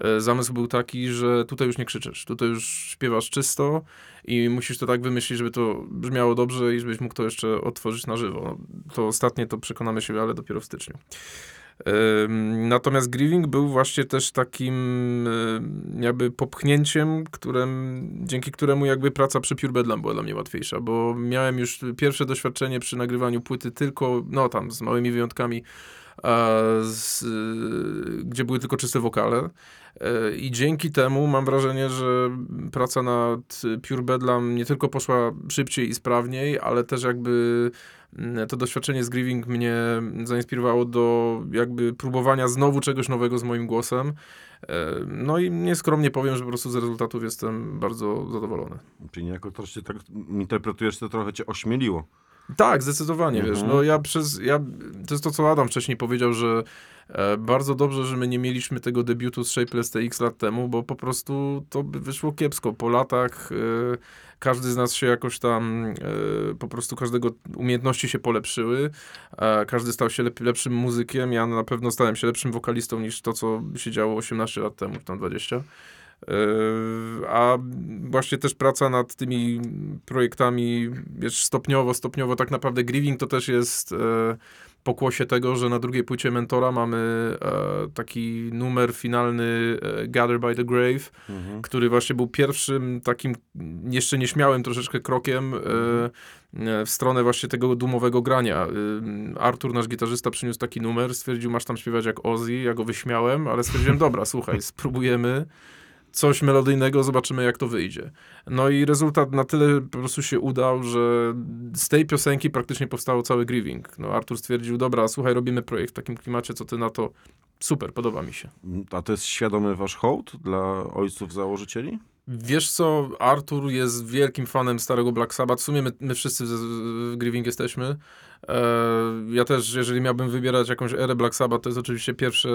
e, zamysł był taki, że tutaj już nie krzyczysz, tutaj już śpiewasz czysto i musisz to tak wymyślić, żeby to brzmiało dobrze i żebyś mógł to jeszcze otworzyć na żywo. To ostatnie to przekonamy się, ale dopiero w styczniu. Natomiast Grieving był właśnie też takim jakby popchnięciem, którym, dzięki któremu jakby praca przy Pure Bedlam była dla mnie łatwiejsza, bo miałem już pierwsze doświadczenie przy nagrywaniu płyty tylko, no tam z małymi wyjątkami, z, y, gdzie były tylko czyste wokale. Y, I dzięki temu mam wrażenie, że praca nad Pure Bedlam nie tylko poszła szybciej i sprawniej, ale też jakby to doświadczenie z Grieving mnie zainspirowało do jakby próbowania znowu czegoś nowego z moim głosem. E, No i nieskromnie powiem, że po prostu z rezultatów jestem bardzo zadowolony. Czyli niejako troszkę tak interpretujesz, to trochę cię ośmieliło. Tak, zdecydowanie, wiesz, Mhm. no ja przez, ja, to jest to, co Adam wcześniej powiedział, że bardzo dobrze, że my nie mieliśmy tego debiutu z Shapeless TX lat temu, bo po prostu to by wyszło kiepsko. Po latach e, każdy z nas się jakoś tam, e, po prostu każdego umiejętności się polepszyły, e, każdy stał się lep, lepszym muzykiem, ja na pewno stałem się lepszym wokalistą niż to, co się działo 18 lat temu, tam 20. Yy, A właśnie też praca nad tymi projektami, wiesz, stopniowo, stopniowo, tak naprawdę Grieving to też jest e, pokłosie tego, że na drugiej płycie Mentora mamy e, taki numer finalny e, Gather by the Grave, Mhm. który właśnie był pierwszym takim jeszcze nieśmiałym troszeczkę krokiem e, e, w stronę właśnie tego dumowego grania. E, Artur, nasz gitarzysta, przyniósł taki numer, stwierdził, masz tam śpiewać jak Ozzy, ja go wyśmiałem, ale stwierdziłem, dobra, słuchaj, spróbujemy coś melodyjnego, zobaczymy jak to wyjdzie. No i rezultat na tyle po prostu się udał, że z tej piosenki praktycznie powstało cały Grieving. No Artur stwierdził, dobra, słuchaj, robimy projekt w takim klimacie, co ty na to? Super, podoba mi się. A to jest świadomy wasz hołd dla ojców założycieli? Wiesz co, Artur jest wielkim fanem starego Black Sabbath. W sumie my, my wszyscy w, w Grieving jesteśmy. E, ja też, jeżeli miałbym wybierać jakąś erę Black Sabbath, to jest oczywiście pierwsze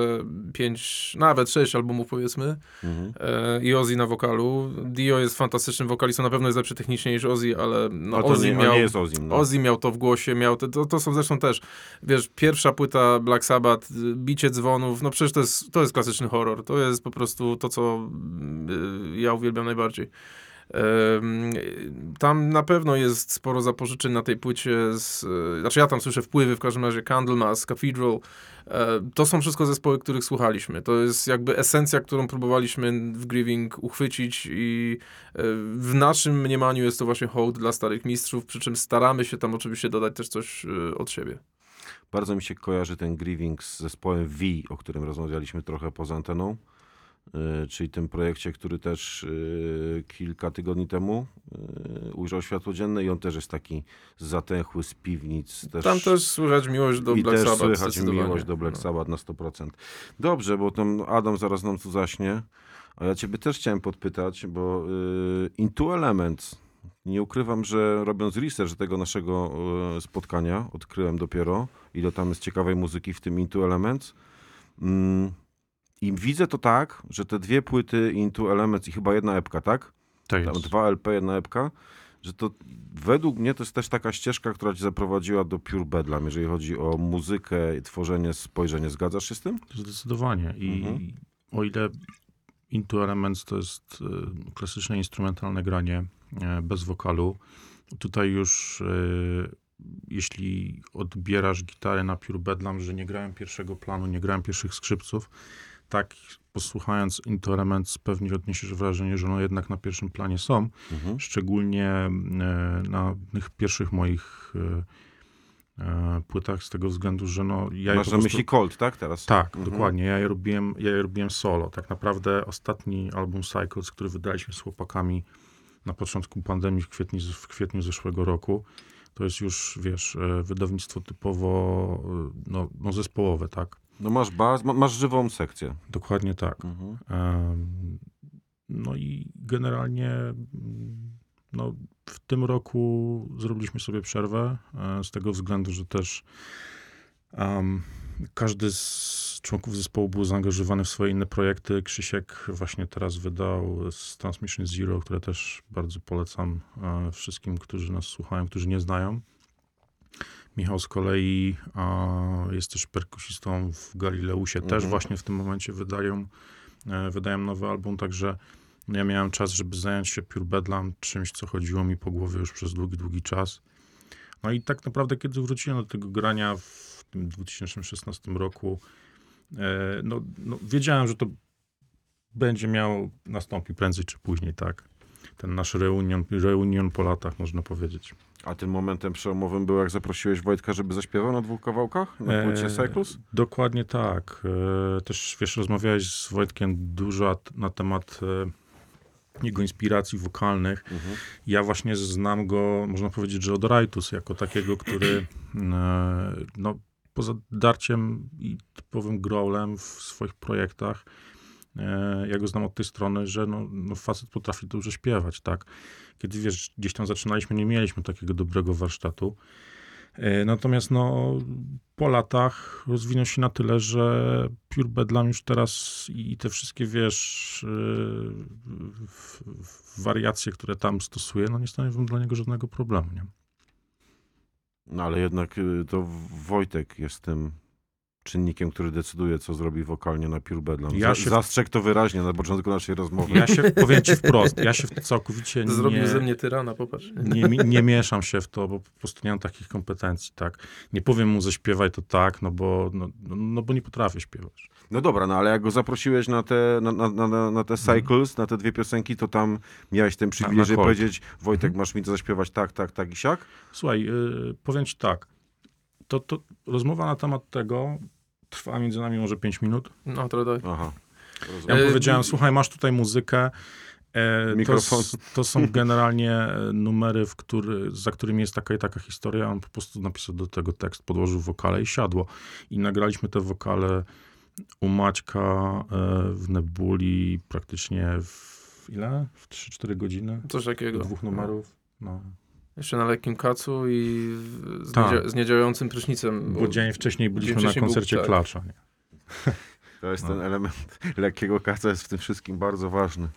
pięć, nawet sześć albumów powiedzmy. Mhm. E, I Ozzy na wokalu. Dio jest fantastycznym wokalistą, na pewno jest lepszy technicznie niż Ozzy, ale no, Ozzy nie, miał... nie jest Ozim. No. Ozzy miał to w głosie, miał te, to, to są zresztą też, wiesz, pierwsza płyta Black Sabbath, bicie dzwonów, no przecież to jest, to jest klasyczny horror, to jest po prostu to, co y, ja uwielbiam najbardziej. Tam na pewno jest sporo zapożyczeń na tej płycie, z, y, znaczy ja tam słyszę wpływy, w każdym razie Candlemas, Cathedral, E, to są wszystko zespoły, których słuchaliśmy. To jest jakby esencja, którą próbowaliśmy w Grieving uchwycić i e, w naszym mniemaniu jest to właśnie hołd dla starych mistrzów, przy czym staramy się tam oczywiście dodać też coś e, od siebie. Bardzo mi się kojarzy ten Grieving z zespołem V, o którym rozmawialiśmy trochę poza anteną. Y, Czyli tym projekcie, który też y, kilka tygodni temu y, ujrzał światło dzienne i on też jest taki zatęchły z piwnic. Też, Tam też słychać miłość do I Black też Sabbath. słychać zdecydowanie. miłość do Black No. Sabbath na 100%. Dobrze, bo tam Adam zaraz nam tu zaśnie. A ja ciebie też chciałem podpytać, bo Into Elements, nie ukrywam, że robiąc research tego naszego spotkania, odkryłem dopiero, ile tam jest ciekawej muzyki w tym Into Elements. Mm, I widzę to tak, że te dwie płyty Into Elements i chyba jedna epka, tak? Tak Tam jest. dwa LP, jedna epka, że to według mnie to jest też taka ścieżka, która cię zaprowadziła do Pure Bedlam, jeżeli chodzi o muzykę, tworzenie, spojrzenie. Zgadzasz się z tym? Zdecydowanie. I Mhm. o ile Into Elements to jest e, klasyczne instrumentalne granie e, bez wokalu, tutaj już e, jeśli odbierasz gitarę na Pure Bedlam, że nie grałem pierwszego planu, nie grałem pierwszych skrzypców, tak posłuchając Into Elements pewnie odniesiesz wrażenie, że no jednak na pierwszym planie są, Mhm. szczególnie e, na tych pierwszych moich e, e, płytach z tego względu, że no ja Masz na prostu- myśli Cold, tak? Teraz? tak, Mhm. dokładnie. Ja je, robiłem, ja je robiłem solo. Tak naprawdę ostatni album Cycles, który wydaliśmy z chłopakami na początku pandemii w kwietniu, w kwietniu zeszłego roku, to jest już, wiesz, wydawnictwo typowo no, no zespołowe, tak? No masz baz, ma, masz żywą sekcję. Dokładnie tak. Mhm. No i generalnie no, w tym roku zrobiliśmy sobie przerwę e, z tego względu, że też em, każdy z członków zespołu był zaangażowany w swoje inne projekty. Krzysiek właśnie teraz wydał z Transmission Zero, które też bardzo polecam e, wszystkim, którzy nas słuchają, którzy nie znają. Michał z kolei a, jest też perkusistą w Galileusie. Też Mhm. właśnie w tym momencie wydają, e, wydają nowy album, także ja miałem czas, żeby zająć się Pure Bedlam, czymś, co chodziło mi po głowie już przez długi, długi czas. No i tak naprawdę, kiedy wróciłem do tego grania w tym 2016 roku, e, no, no wiedziałem, że to będzie miało, nastąpi prędzej czy później, tak. Ten nasz reunion, reunion po latach, można powiedzieć. A tym momentem przełomowym był, jak zaprosiłeś Wojtka, żeby zaśpiewał na dwóch kawałkach? Na płycie Eee, Cyclus? Dokładnie tak. E, Też, wiesz, rozmawiałeś z Wojtkiem dużo na temat e, jego inspiracji wokalnych. Mhm. Ja właśnie znam go, można powiedzieć, że od Rajtus, jako takiego, który e, no, poza darciem i typowym growlem w swoich projektach, e, ja go znam od tej strony, że no, no facet potrafi dobrze śpiewać, tak? Kiedy, wiesz, gdzieś tam zaczynaliśmy, nie mieliśmy takiego dobrego warsztatu. E, Natomiast no, po latach rozwinął się na tyle, że Pure Bedlam już teraz i te wszystkie, wiesz, e, wariacje, które tam stosuje, no nie stanowią dla niego żadnego problemu, nie? No ale jednak y, to Wojtek jest tym czynnikiem, który decyduje, co zrobi wokalnie na Pure Bedlam. Ja się- Zastrzegł to wyraźnie na początku naszej rozmowy. Ja się, powiem ci wprost, ja się w- całkowicie Zrobił nie, ze mnie tyrana, popatrz. nie, nie mieszam się w to, bo po prostu nie mam takich kompetencji, tak? Nie powiem mu zaśpiewaj to tak, no bo, no, no, no bo nie potrafię śpiewać. No dobra, no ale jak go zaprosiłeś na te, na, na, na, na te Cycles, na te dwie piosenki, to tam miałeś ten przywilej, na żeby powiedzieć Wojtek, masz mi to zaśpiewać tak, tak, tak i siak? Słuchaj, yy, powiem ci tak, to, to rozmowa na temat tego trwa między nami może 5 minut. No, to daj. Aha. Ja mu E, powiedziałem, słuchaj, masz tutaj muzykę. E, to, Mikrofon. s- to są generalnie e, numery, w który, za którymi jest taka i taka historia. On po prostu napisał do tego tekst, podłożył wokale i siadło. I nagraliśmy te wokale u Maćka e, w Nebuli praktycznie w ile? W 3-4 godziny? Coś takiego. Dwóch numerów. No. Jeszcze na lekkim kacu i z, Tak. niedzia- z niedziałającym prysznicem. Bo dzień wcześniej byliśmy wcześniej na był- koncercie tak. Klacza. Nie? To jest No. ten element lekkiego kaca, jest w tym wszystkim bardzo ważny.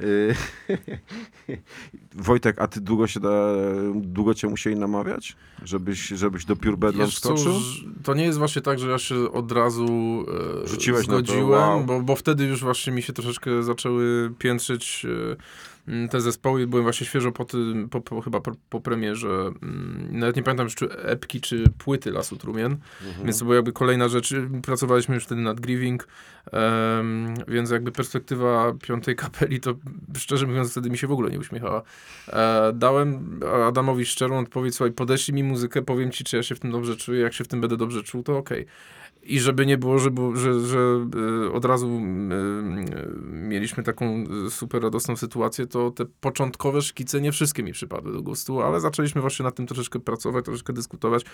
Y, Wojtek, a ty długo się da, długo cię musieli namawiać, żebyś, żebyś do Pure Bedlam Wiesz co, skoczył? ż- to nie jest właśnie tak, że ja się od razu e, Rzuciłeś na to, zgodziłem, wow. bo, bo wtedy już właśnie mi się troszeczkę zaczęły piętrzyć e, te zespoły. Byłem właśnie świeżo po tym, po, po, chyba po, po premierze, mm, nawet nie pamiętam czy epki, czy płyty Lasu Trumien, Mhm. więc to była jakby kolejna rzecz. Pracowaliśmy już wtedy nad Grieving, em, więc jakby perspektywa piątej kapeli to szczerze mówiąc wtedy mi się w ogóle nie uśmiechała. E, dałem Adamowi szczerą odpowiedź, słuchaj, podeślij mi muzykę, powiem ci, czy ja się w tym dobrze czuję, jak się w tym będę dobrze czuł, to okej. I żeby nie było, że, że, że e, od razu e, mieliśmy taką e, super radosną sytuację, to te początkowe szkice nie wszystkie mi przypadły do gustu, ale zaczęliśmy właśnie nad tym troszeczkę pracować, troszeczkę dyskutować.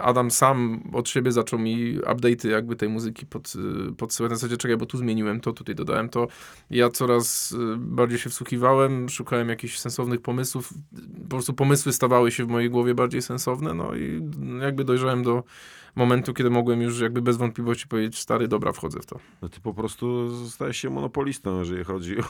Adam sam od siebie zaczął mi update'y jakby tej muzyki pod, podsyłać. Na zasadzie, czekaj, bo tu zmieniłem to, tutaj dodałem to. Ja coraz bardziej się wsłuchiwałem, szukałem jakichś sensownych pomysłów. Po prostu pomysły stawały się w mojej głowie bardziej sensowne, no i jakby dojrzałem do momentu, kiedy mogłem już jakby bez wątpliwości powiedzieć, stary, dobra, wchodzę w to. No ty po prostu stajesz się monopolistą, jeżeli chodzi o,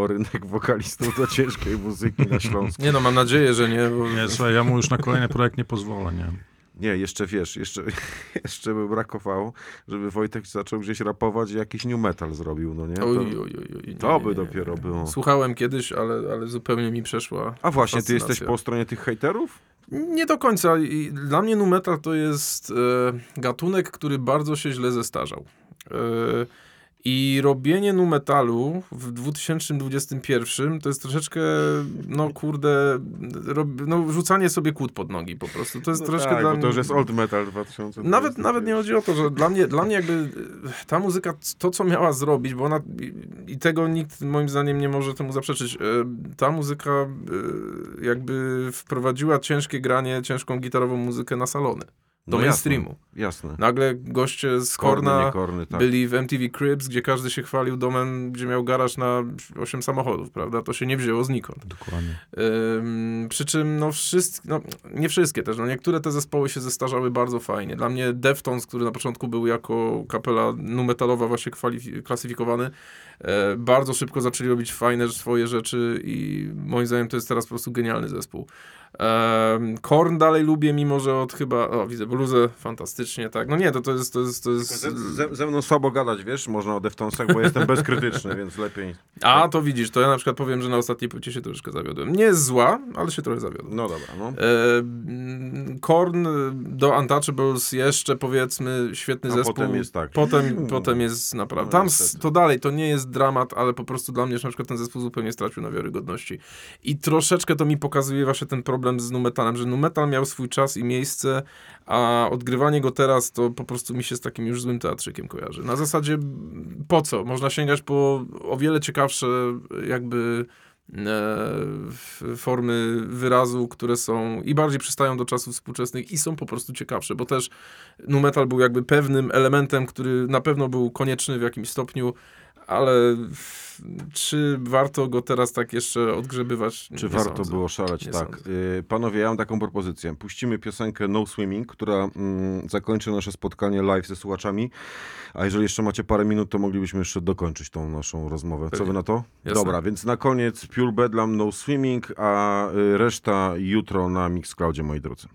o rynek wokalistów do ciężkiej muzyki na Śląsku. Nie no, mam nadzieję, że nie, bo... Nie, słuchaj, ja mu już na kolejny projekt nie pozwolę, nie? Nie, jeszcze wiesz, jeszcze, jeszcze by brakowało, żeby Wojtek zaczął gdzieś rapować i jakiś new metal zrobił, no nie? To, Oj, oj, oj, nie, to nie, by nie. dopiero było. Słuchałem kiedyś, ale, ale zupełnie mi przeszła A właśnie, ty jesteś fascynacja. po stronie tych hejterów? Nie do końca. I Dla mnie nu metal to jest e, gatunek, który bardzo się źle zestarzał. E, I robienie nu metalu w 2021 to jest troszeczkę, no kurde, rob, no, rzucanie sobie kłód pod nogi po prostu. To jest No troszkę tak, dla mnie... to już jest old metal 2000. Nawet, nawet nie chodzi o to, że dla mnie, dla mnie jakby e, ta muzyka, to co miała zrobić, bo ona i, i tego nikt moim zdaniem nie może temu zaprzeczyć. e, Ta muzyka e, jakby wprowadziła ciężkie granie, ciężką gitarową muzykę na salony. Do No mainstreamu. Jasne, jasne. Nagle goście z Korna korny, tak. byli w MTV Cribs, gdzie każdy się chwalił domem, gdzie miał garaż na 8 samochodów, prawda? To się nie wzięło znikąd. Dokładnie. Ym, przy czym no wszystkie, no nie wszystkie też, no niektóre te zespoły się zestarzały bardzo fajnie. Dla mnie Deftones, który na początku był jako kapela nu metalowa właśnie klasyfikowany, E, bardzo szybko zaczęli robić fajne swoje rzeczy i moim zdaniem to jest teraz po prostu genialny zespół. Korn dalej lubię, mimo że od chyba, o widzę bluzę, fantastycznie, tak. No nie, to, to jest, to jest, to jest... Ze, ze, ze mną słabo gadać, wiesz, można o Deftonesach, bo jestem bezkrytyczny, więc lepiej. A, to widzisz, to ja na przykład powiem, że na ostatniej płycie się troszeczkę zawiodłem. Nie jest zła, ale się trochę zawiodłem. No dobra, no. Korn do Untouchables jeszcze powiedzmy świetny A zespół. potem jest tak. Potem, potem jest naprawdę. No, Tam niestety. to dalej, to nie jest dramat, ale po prostu dla mnie że na przykład ten zespół zupełnie stracił na wiarygodności. I troszeczkę to mi pokazuje właśnie ten problem z numetalem, że numetal miał swój czas i miejsce, a odgrywanie go teraz to po prostu mi się z takim już złym teatrzykiem kojarzy. Na zasadzie po co? Można sięgać po o wiele ciekawsze jakby e, formy wyrazu, które są i bardziej przystają do czasów współczesnych i są po prostu ciekawsze, bo też nu metal był jakby pewnym elementem, który na pewno był konieczny w jakimś stopniu, ale czy warto go teraz tak jeszcze odgrzebywać? Czy Nie warto sądzę. było szaleć? Nie tak. sądzę. Y, panowie, ja mam taką propozycję. Puścimy piosenkę No Swimming, która mm, zakończy nasze spotkanie live ze słuchaczami. A jeżeli jeszcze macie parę minut, to moglibyśmy jeszcze dokończyć tą naszą rozmowę. Co wy na to? Jasne. Dobra, więc na koniec Pure Bedlam No Swimming, a y, reszta jutro na Mixcloudzie, moi drodzy.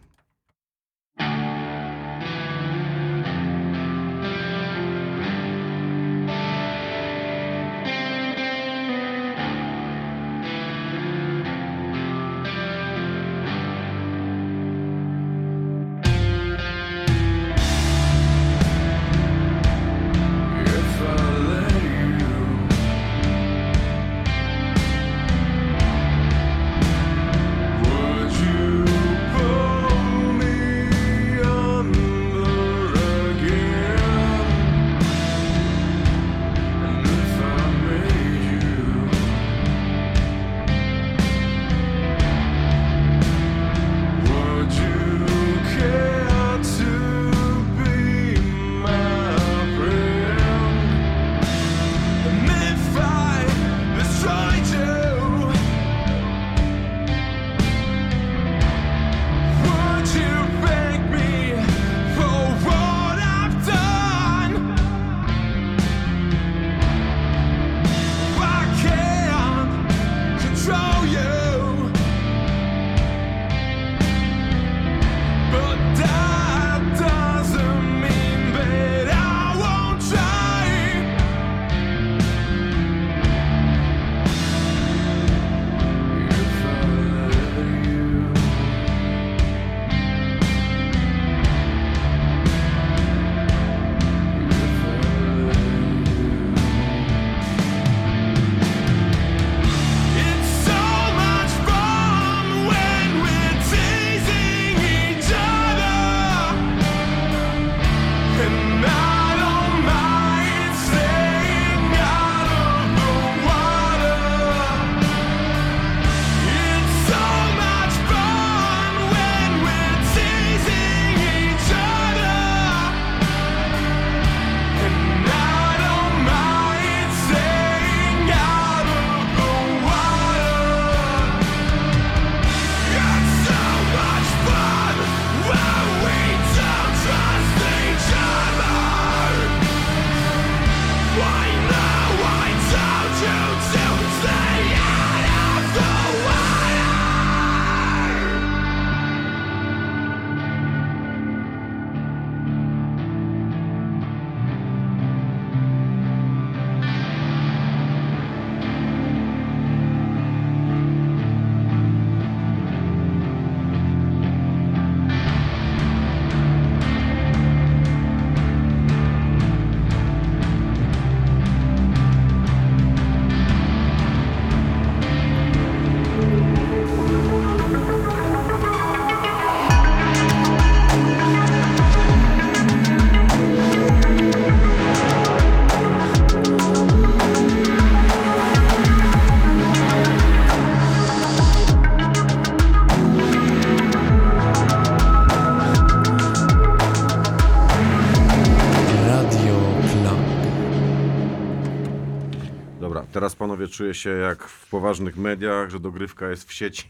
Czuję się jak w poważnych mediach, że dogrywka jest w sieci.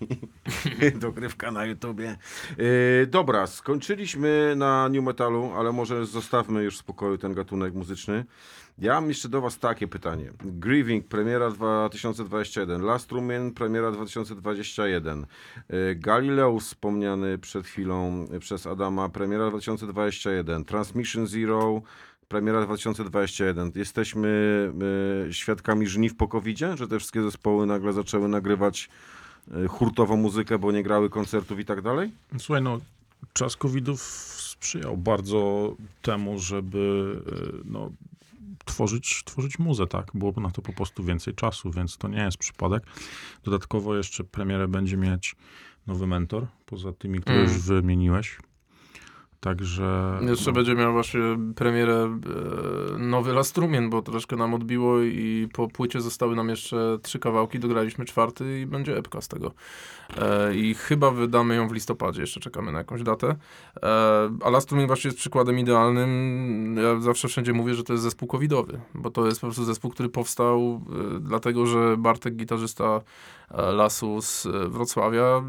dogrywka na YouTubie. Yy, dobra, skończyliśmy na New Metalu, ale może zostawmy już w spokoju ten gatunek muzyczny. Ja mam jeszcze do was takie pytanie. Grieving, premiera 2021. Last Rumen, premiera 2021. Yy, Galileo wspomniany przed chwilą przez Adama, premiera 2021. Transmission Zero, Premiera 2021. Jesteśmy y, świadkami żniw po covid że te wszystkie zespoły nagle zaczęły nagrywać y, hurtową muzykę, bo nie grały koncertów i tak dalej? Słuchaj, no, czas covidów sprzyjał bardzo temu, żeby y, no, tworzyć, tworzyć muzę, tak? Byłoby na to po prostu więcej czasu, więc to nie jest przypadek. Dodatkowo jeszcze premierę będzie mieć nowy mentor, poza tymi, które Mm. już wymieniłeś. Także... Jeszcze no, będzie miał właśnie premierę e, nowy Lastrumien, bo troszkę nam odbiło i po płycie zostały nam jeszcze trzy kawałki, dograliśmy czwarty i będzie epka z tego. E, I chyba wydamy ją w listopadzie, jeszcze czekamy na jakąś datę. E, a Lastrumien właśnie jest przykładem idealnym. Ja zawsze wszędzie mówię, że to jest zespół covidowy, bo to jest po prostu zespół, który powstał e, dlatego, że Bartek, gitarzysta Lasu z Wrocławia,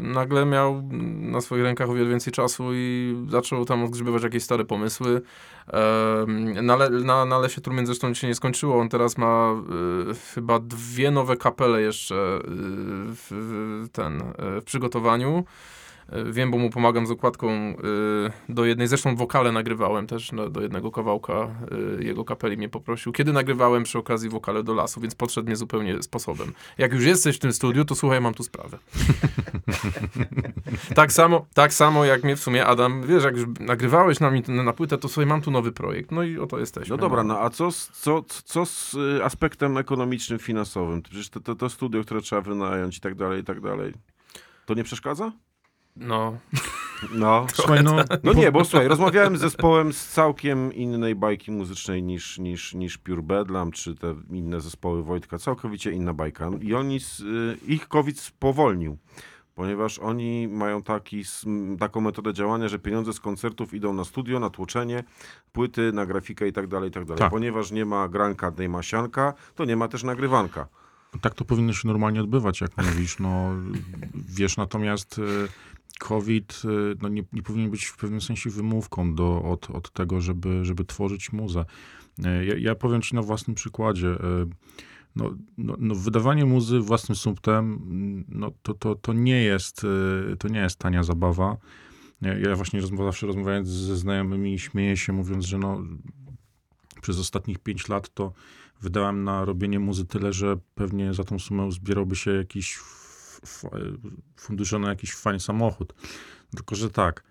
nagle miał na swoich rękach o wiele więcej czasu i zaczął tam odgrzebywać jakieś stare pomysły. Na, le, na, na Lesie Trumien zresztą się nie skończyło. On teraz ma e, chyba dwie nowe kapele jeszcze e, w, ten, e, w przygotowaniu. E, Wiem, bo mu pomagam z okładką e, do jednej, zresztą wokale nagrywałem też na, do jednego kawałka e, jego kapeli mnie poprosił. Kiedy nagrywałem przy okazji wokale do lasu, więc podszedł mnie zupełnie sposobem. Jak już jesteś w tym studiu, to słuchaj, mam tu sprawę. tak, samo, tak samo jak mnie w sumie Adam, wiesz, jak już nagrywałeś na, mi, na płytę, to słuchaj, mam tu nowy projekt. No i oto jesteśmy. No dobra, no a co z, co, co z y, aspektem ekonomicznym, finansowym? Przecież to, to, to studio, które trzeba wynająć i tak dalej, i tak dalej. To nie przeszkadza? No, No. Słuchaj, no, No nie, bo słuchaj, rozmawiałem z zespołem z całkiem innej bajki muzycznej niż, niż, niż Pure Bedlam, czy te inne zespoły Wojtka, całkowicie inna bajka. I oni, y, ich COVID spowolnił, ponieważ oni mają taki, taką metodę działania, że pieniądze z koncertów idą na studio, na tłoczenie, płyty, na grafikę i tak dalej, i tak dalej. Tak. Ponieważ nie ma granka, nie ma sianka, to nie ma też nagrywanka. Tak to powinno się normalnie odbywać, jak mówisz. No, wiesz, natomiast y, COVID y, no, nie, nie powinien być w pewnym sensie wymówką do, od, od tego, żeby, żeby tworzyć muzę. Y, Ja, ja powiem ci na własnym przykładzie. y, No, no, no, wydawanie muzy własnym sumptem, mm, no, to, to, to, nie jest, to nie jest tania zabawa. Ja, właśnie rozma- zawsze rozmawiając ze znajomymi śmieję się, mówiąc, że no, przez ostatnich pięć lat to wydałem na robienie muzy tyle, że pewnie za tą sumę zbierałby się jakiś fundusze na jakiś fajny samochód. Tylko, że tak.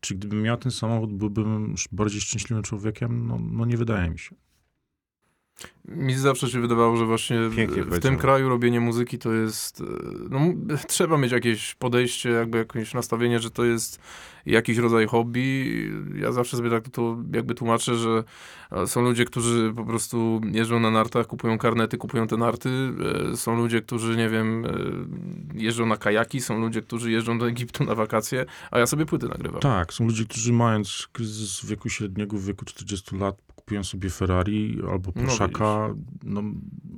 Czy gdybym miał ten samochód, byłbym bardziej szczęśliwym człowiekiem? No, no nie wydaje mi się. Mi zawsze się wydawało, że właśnie Pięknie w, tym kraju robienie muzyki to jest, e, no trzeba mieć jakieś podejście, jakby jakieś nastawienie, że to jest jakiś rodzaj hobby. Ja zawsze sobie tak to jakby tłumaczę, że e, są ludzie, którzy po prostu jeżdżą na nartach, kupują karnety, kupują te narty. E, Są ludzie, którzy, nie wiem, jeżdżą na kajaki, są ludzie, którzy jeżdżą do Egiptu na wakacje, a ja sobie płyty nagrywam. Tak, są ludzie, którzy mając kryzys wieku średniego, w wieku 40 lat, kupują sobie Ferrari albo No Porszaka. No,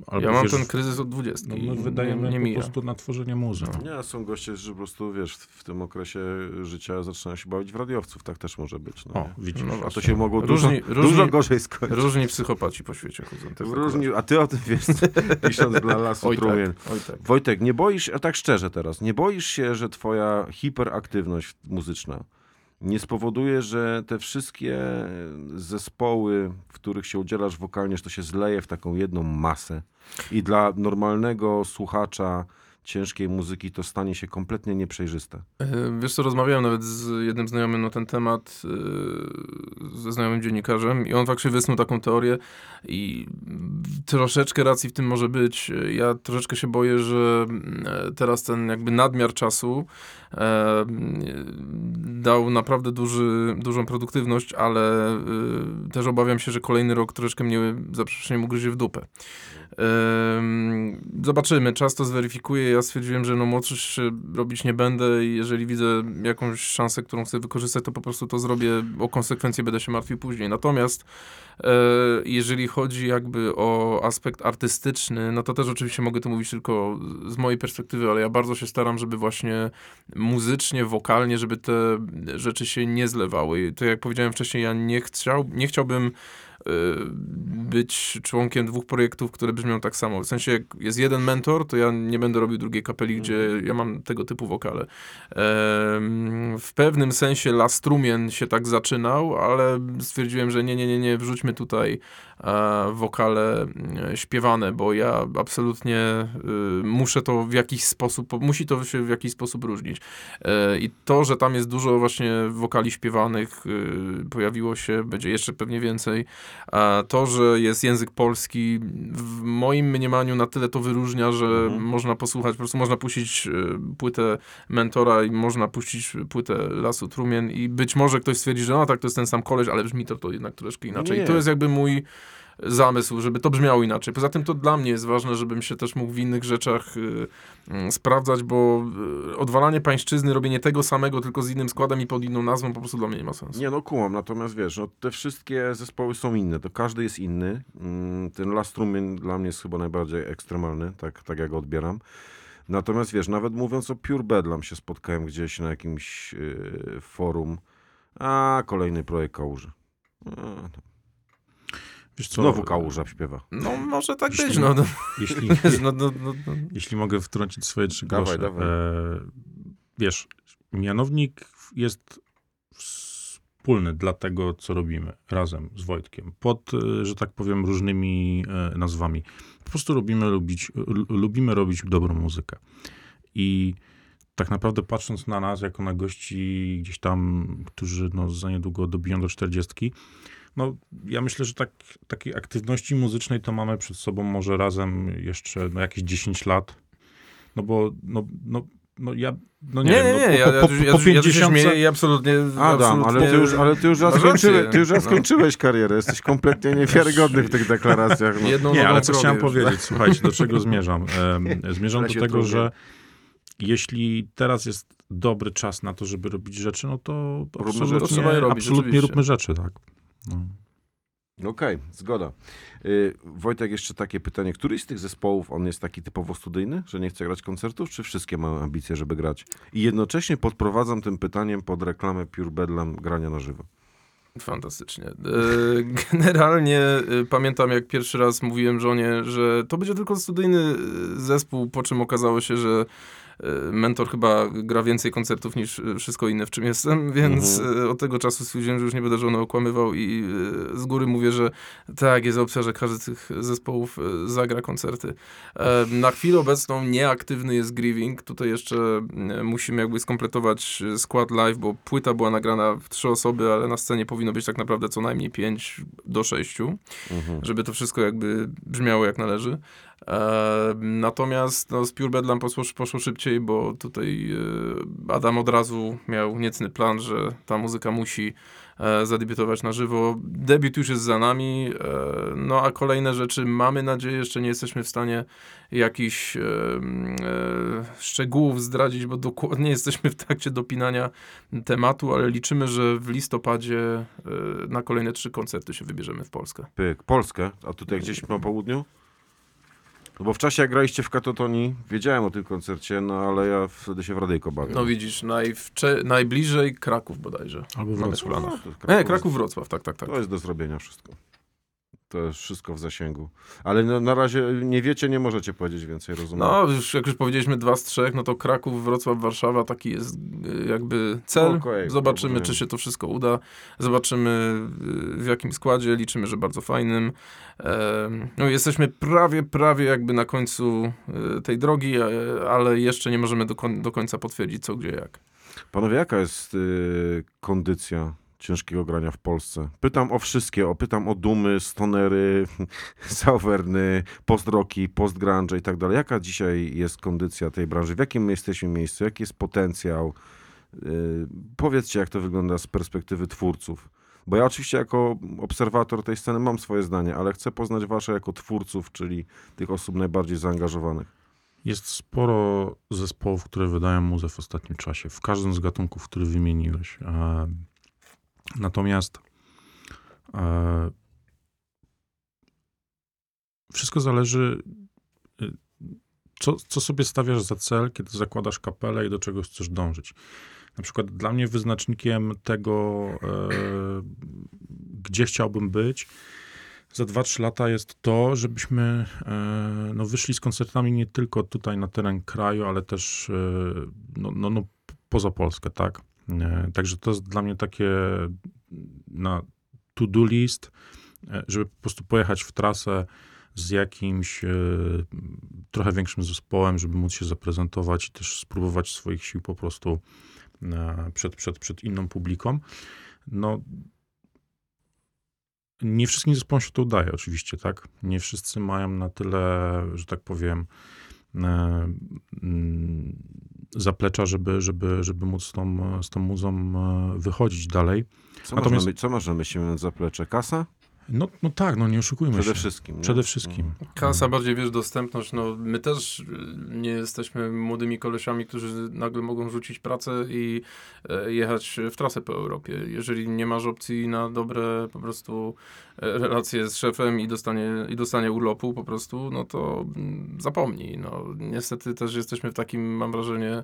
albo ja mam wiesz, ten kryzys od 20. no, i my wydajemy nie, nie po prostu na tworzenie muzy. Nie, są goście, że po prostu, wiesz, w tym okresie życia zaczynają się bawić w radiowców. Tak też może być. No, O, widzisz. No A to się mogło Różni- dużo, różni- dużo gorzej skończyć. Różni psychopaci po świecie chodzą. też Różni, a ty o tym wiesz, pisząc dla lasu Oj trumien. tak, oj tak. Wojtek, nie boisz, a tak szczerze teraz, nie boisz się, że twoja hiperaktywność muzyczna nie spowoduje, że te wszystkie zespoły, w których się udzielasz wokalnie, że to się zleje w taką jedną masę. I dla normalnego słuchacza ciężkiej muzyki to stanie się kompletnie nieprzejrzyste. E, Wiesz co, rozmawiałem nawet z jednym znajomym na ten temat, e, ze znajomym dziennikarzem i on faktycznie wysnuł taką teorię i troszeczkę racji w tym może być. Ja troszeczkę się boję, że e, teraz ten jakby nadmiar czasu dał naprawdę duży, dużą produktywność, ale też obawiam się, że kolejny rok troszeczkę mnie za przeproszeniem ugryzie w dupę. Ym, Zobaczymy, czas to zweryfikuje. Ja stwierdziłem, że no młodszy się robić nie będę i jeżeli widzę jakąś szansę, którą chcę wykorzystać, to po prostu to zrobię. O konsekwencje będę się martwił później. Natomiast E, Jeżeli chodzi jakby o aspekt artystyczny, no to też oczywiście mogę tu mówić tylko z mojej perspektywy, ale ja bardzo się staram, żeby właśnie muzycznie, wokalnie, żeby te rzeczy się nie zlewały. I to jak powiedziałem wcześniej, ja nie, chciał, nie chciałbym być członkiem dwóch projektów, które brzmią tak samo. W sensie, jak jest jeden mentor, to ja nie będę robił drugiej kapeli, gdzie ja mam tego typu wokale. W pewnym sensie Lastrumien się tak zaczynał, ale stwierdziłem, że nie, nie, nie, nie, wrzućmy tutaj wokale e, śpiewane, bo ja absolutnie e, muszę to w jakiś sposób, musi to się w jakiś sposób różnić. E, I to, że tam jest dużo właśnie wokali śpiewanych, e, pojawiło się, będzie jeszcze pewnie więcej. A to, że jest język polski, w moim mniemaniu na tyle to wyróżnia, że Mhm. można posłuchać, po prostu można puścić płytę Mentora i można puścić płytę Lasu Trumien i być może ktoś stwierdzi, że no tak, to jest ten sam koleś, ale brzmi to, to jednak troszkę inaczej. Nie. I to jest jakby mój zamysł, żeby to brzmiało inaczej. Poza tym to dla mnie jest ważne, żebym się też mógł w innych rzeczach y, y, sprawdzać, bo y, odwalanie pańszczyzny, robienie tego samego, tylko z innym składem i pod inną nazwą po prostu dla mnie nie ma sensu. Nie no, kumam, natomiast wiesz, no, te wszystkie zespoły są inne, to każdy jest inny. Mm, Ten Last Room dla mnie jest chyba najbardziej ekstremalny, tak, tak jak go odbieram. Natomiast wiesz, nawet mówiąc o Pure Bedlam się spotkałem gdzieś na jakimś yy, forum. A, kolejny projekt Kałuży. A, to Wiesz co, Znowu Kałuża śpiewa. No może tak Jeśli- być, no. no, Jeśli, no, no, no, no. jeśli mogę wtrącić swoje trzy Dawaj, grosze. dawaj. E, wiesz, mianownik jest wspólny dla tego, co robimy razem z Wojtkiem. Pod, e, że tak powiem, różnymi e, nazwami. Po prostu lubimy, lubić, lubimy robić dobrą muzykę. I tak naprawdę patrząc na nas, jako na gości gdzieś tam, którzy no, za niedługo dobiją do czterdziestki, no ja myślę, że tak, takiej aktywności muzycznej to mamy przed sobą może razem jeszcze no, jakieś 10 lat. No bo, no, no, no ja, no nie, Nie, wiem, nie, no, nie, ja, po, ja, po, po, ja, po ja tu się 50 śmieję i absolutnie... Adam, ale absolutnie ty już, ale ty już raz skończyłeś, rację, ty już raz no. skończyłeś karierę. Jesteś kompletnie niewiarygodny w tych deklaracjach. No. Jedną Nie, ale co chciałem już. powiedzieć, słuchajcie, do czego zmierzam? Zmierzam Ale do tego, że jeśli teraz jest dobry czas na to, żeby robić rzeczy, no to Róbmy absolutnie, rzeczy. Je robić, absolutnie róbmy rzeczy, tak. No. Okej, zgoda. Y, Wojtek, jeszcze takie pytanie. Któryś z tych zespołów, on jest taki typowo studyjny, że nie chce grać koncertów, czy wszystkie mają ambicje, żeby grać? I jednocześnie podprowadzam tym pytaniem pod reklamę Pure Bedlam grania na żywo. Fantastycznie. E, Generalnie e, pamiętam, jak pierwszy raz mówiłem żonie, że to będzie tylko studyjny e, zespół, po czym okazało się, że mentor chyba gra więcej koncertów niż e, wszystko inne, w czym jestem, więc e, od tego czasu stwierdziłem, że już nie będę żony okłamywał i e, z góry mówię, że tak, jest opcja, że każdy z tych zespołów e, zagra koncerty. E, Na chwilę obecną nieaktywny jest Grieving. Tutaj jeszcze e, musimy jakby skompletować e, skład live, bo płyta była nagrana w trzy osoby, ale na scenie powinno być tak naprawdę co najmniej pięć do sześciu, Mhm. żeby to wszystko jakby brzmiało jak należy. Natomiast no, z Pure Bedlam poszło, poszło szybciej, bo tutaj e, Adam od razu miał niecny plan, że ta muzyka musi e, zadebiutować na żywo. Debiut już jest za nami, e, no a kolejne rzeczy mamy nadzieję, jeszcze nie jesteśmy w stanie jakichś szczegółów zdradzić, bo dokładnie jesteśmy w trakcie dopinania tematu, ale liczymy, że w listopadzie na kolejne trzy koncerty się wybierzemy w Polskę. Pyk. Polskę, a tutaj gdzieś na południu? No bo w czasie jak graliście w Katotonii, wiedziałem o tym koncercie, no ale ja wtedy się w Radyjko bawię. No widzisz, najwcze- najbliżej Kraków bodajże. Albo Wrocław. w No, planach. to Nie, Kraków- Kraków, Wrocław, tak, tak, tak. To jest do zrobienia wszystko. To jest wszystko w zasięgu. Ale no, na razie nie wiecie, nie możecie powiedzieć więcej, rozumiem. No, już, jak już powiedzieliśmy dwa z trzech, no to Kraków, Wrocław, Warszawa, taki jest y, jakby cel. Okej, Zobaczymy, rozumiem. czy się to wszystko uda. Zobaczymy y, w jakim składzie. Liczymy, że bardzo fajnym. No, jesteśmy prawie, prawie jakby na końcu y, tej drogi, ale jeszcze nie możemy do, do końca potwierdzić co, gdzie, jak. Panowie, jaka jest kondycja ciężkiego grania w Polsce? Pytam o wszystkie, o, pytam o dumy, stonery, sauwerny, post-rocki, post-grunge i tak dalej. Jaka dzisiaj jest kondycja tej branży? W jakim my jesteśmy miejscu? Jaki jest potencjał? Y, powiedzcie, jak to wygląda z perspektywy twórców. Bo ja oczywiście jako obserwator tej sceny mam swoje zdanie, ale chcę poznać wasze jako twórców, czyli tych osób najbardziej zaangażowanych. Jest sporo zespołów, które wydają muzę w ostatnim czasie, w każdym z gatunków, który wymieniłeś. Natomiast e, wszystko zależy, y, co, co sobie stawiasz za cel, kiedy zakładasz kapelę i do czego chcesz dążyć. Na przykład dla mnie wyznacznikiem tego, e, gdzie chciałbym być, za 2-3 lata jest to, żebyśmy e, no, wyszli z koncertami nie tylko tutaj na teren kraju, ale też e, no, no, no, poza Polskę, tak? E, Także to jest dla mnie takie na to-do list, e, żeby po prostu pojechać w trasę z jakimś e, trochę większym zespołem, żeby móc się zaprezentować i też spróbować swoich sił po prostu przed, przed, przed inną publiką. No, nie wszystkim zespołom się to udaje, oczywiście, tak? Nie wszyscy mają na tyle, że tak powiem, mm, zaplecza, żeby, żeby, żeby móc z tą, z tą muzą e, wychodzić dalej. Co, Natomiast- można, co można myśleć mówiąc zaplecze? Kasa? No, no tak, no nie oszukujmy Przede się. wszystkim. nie? Przede wszystkim. Kasa, bardziej wiesz, dostępność. No, my też y, nie jesteśmy młodymi kolesiami, którzy nagle mogą rzucić pracę i e, jechać w trasę po Europie. Jeżeli nie masz opcji na dobre po prostu e, relacje z szefem i dostanie, i dostanie urlopu po prostu, no to mm, zapomnij. No, niestety też jesteśmy w takim, mam wrażenie,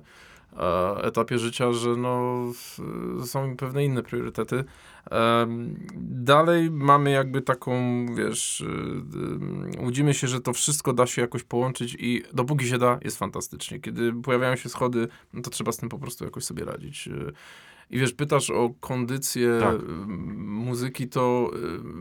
e, etapie życia, że no, są pewne inne priorytety. Dalej mamy jakby taką, wiesz, y, y, łudzimy się, że to wszystko da się jakoś połączyć i dopóki się da, jest fantastycznie. Kiedy pojawiają się schody, no to trzeba z tym po prostu jakoś sobie radzić. I wiesz, pytasz o kondycję Tak. y, muzyki, to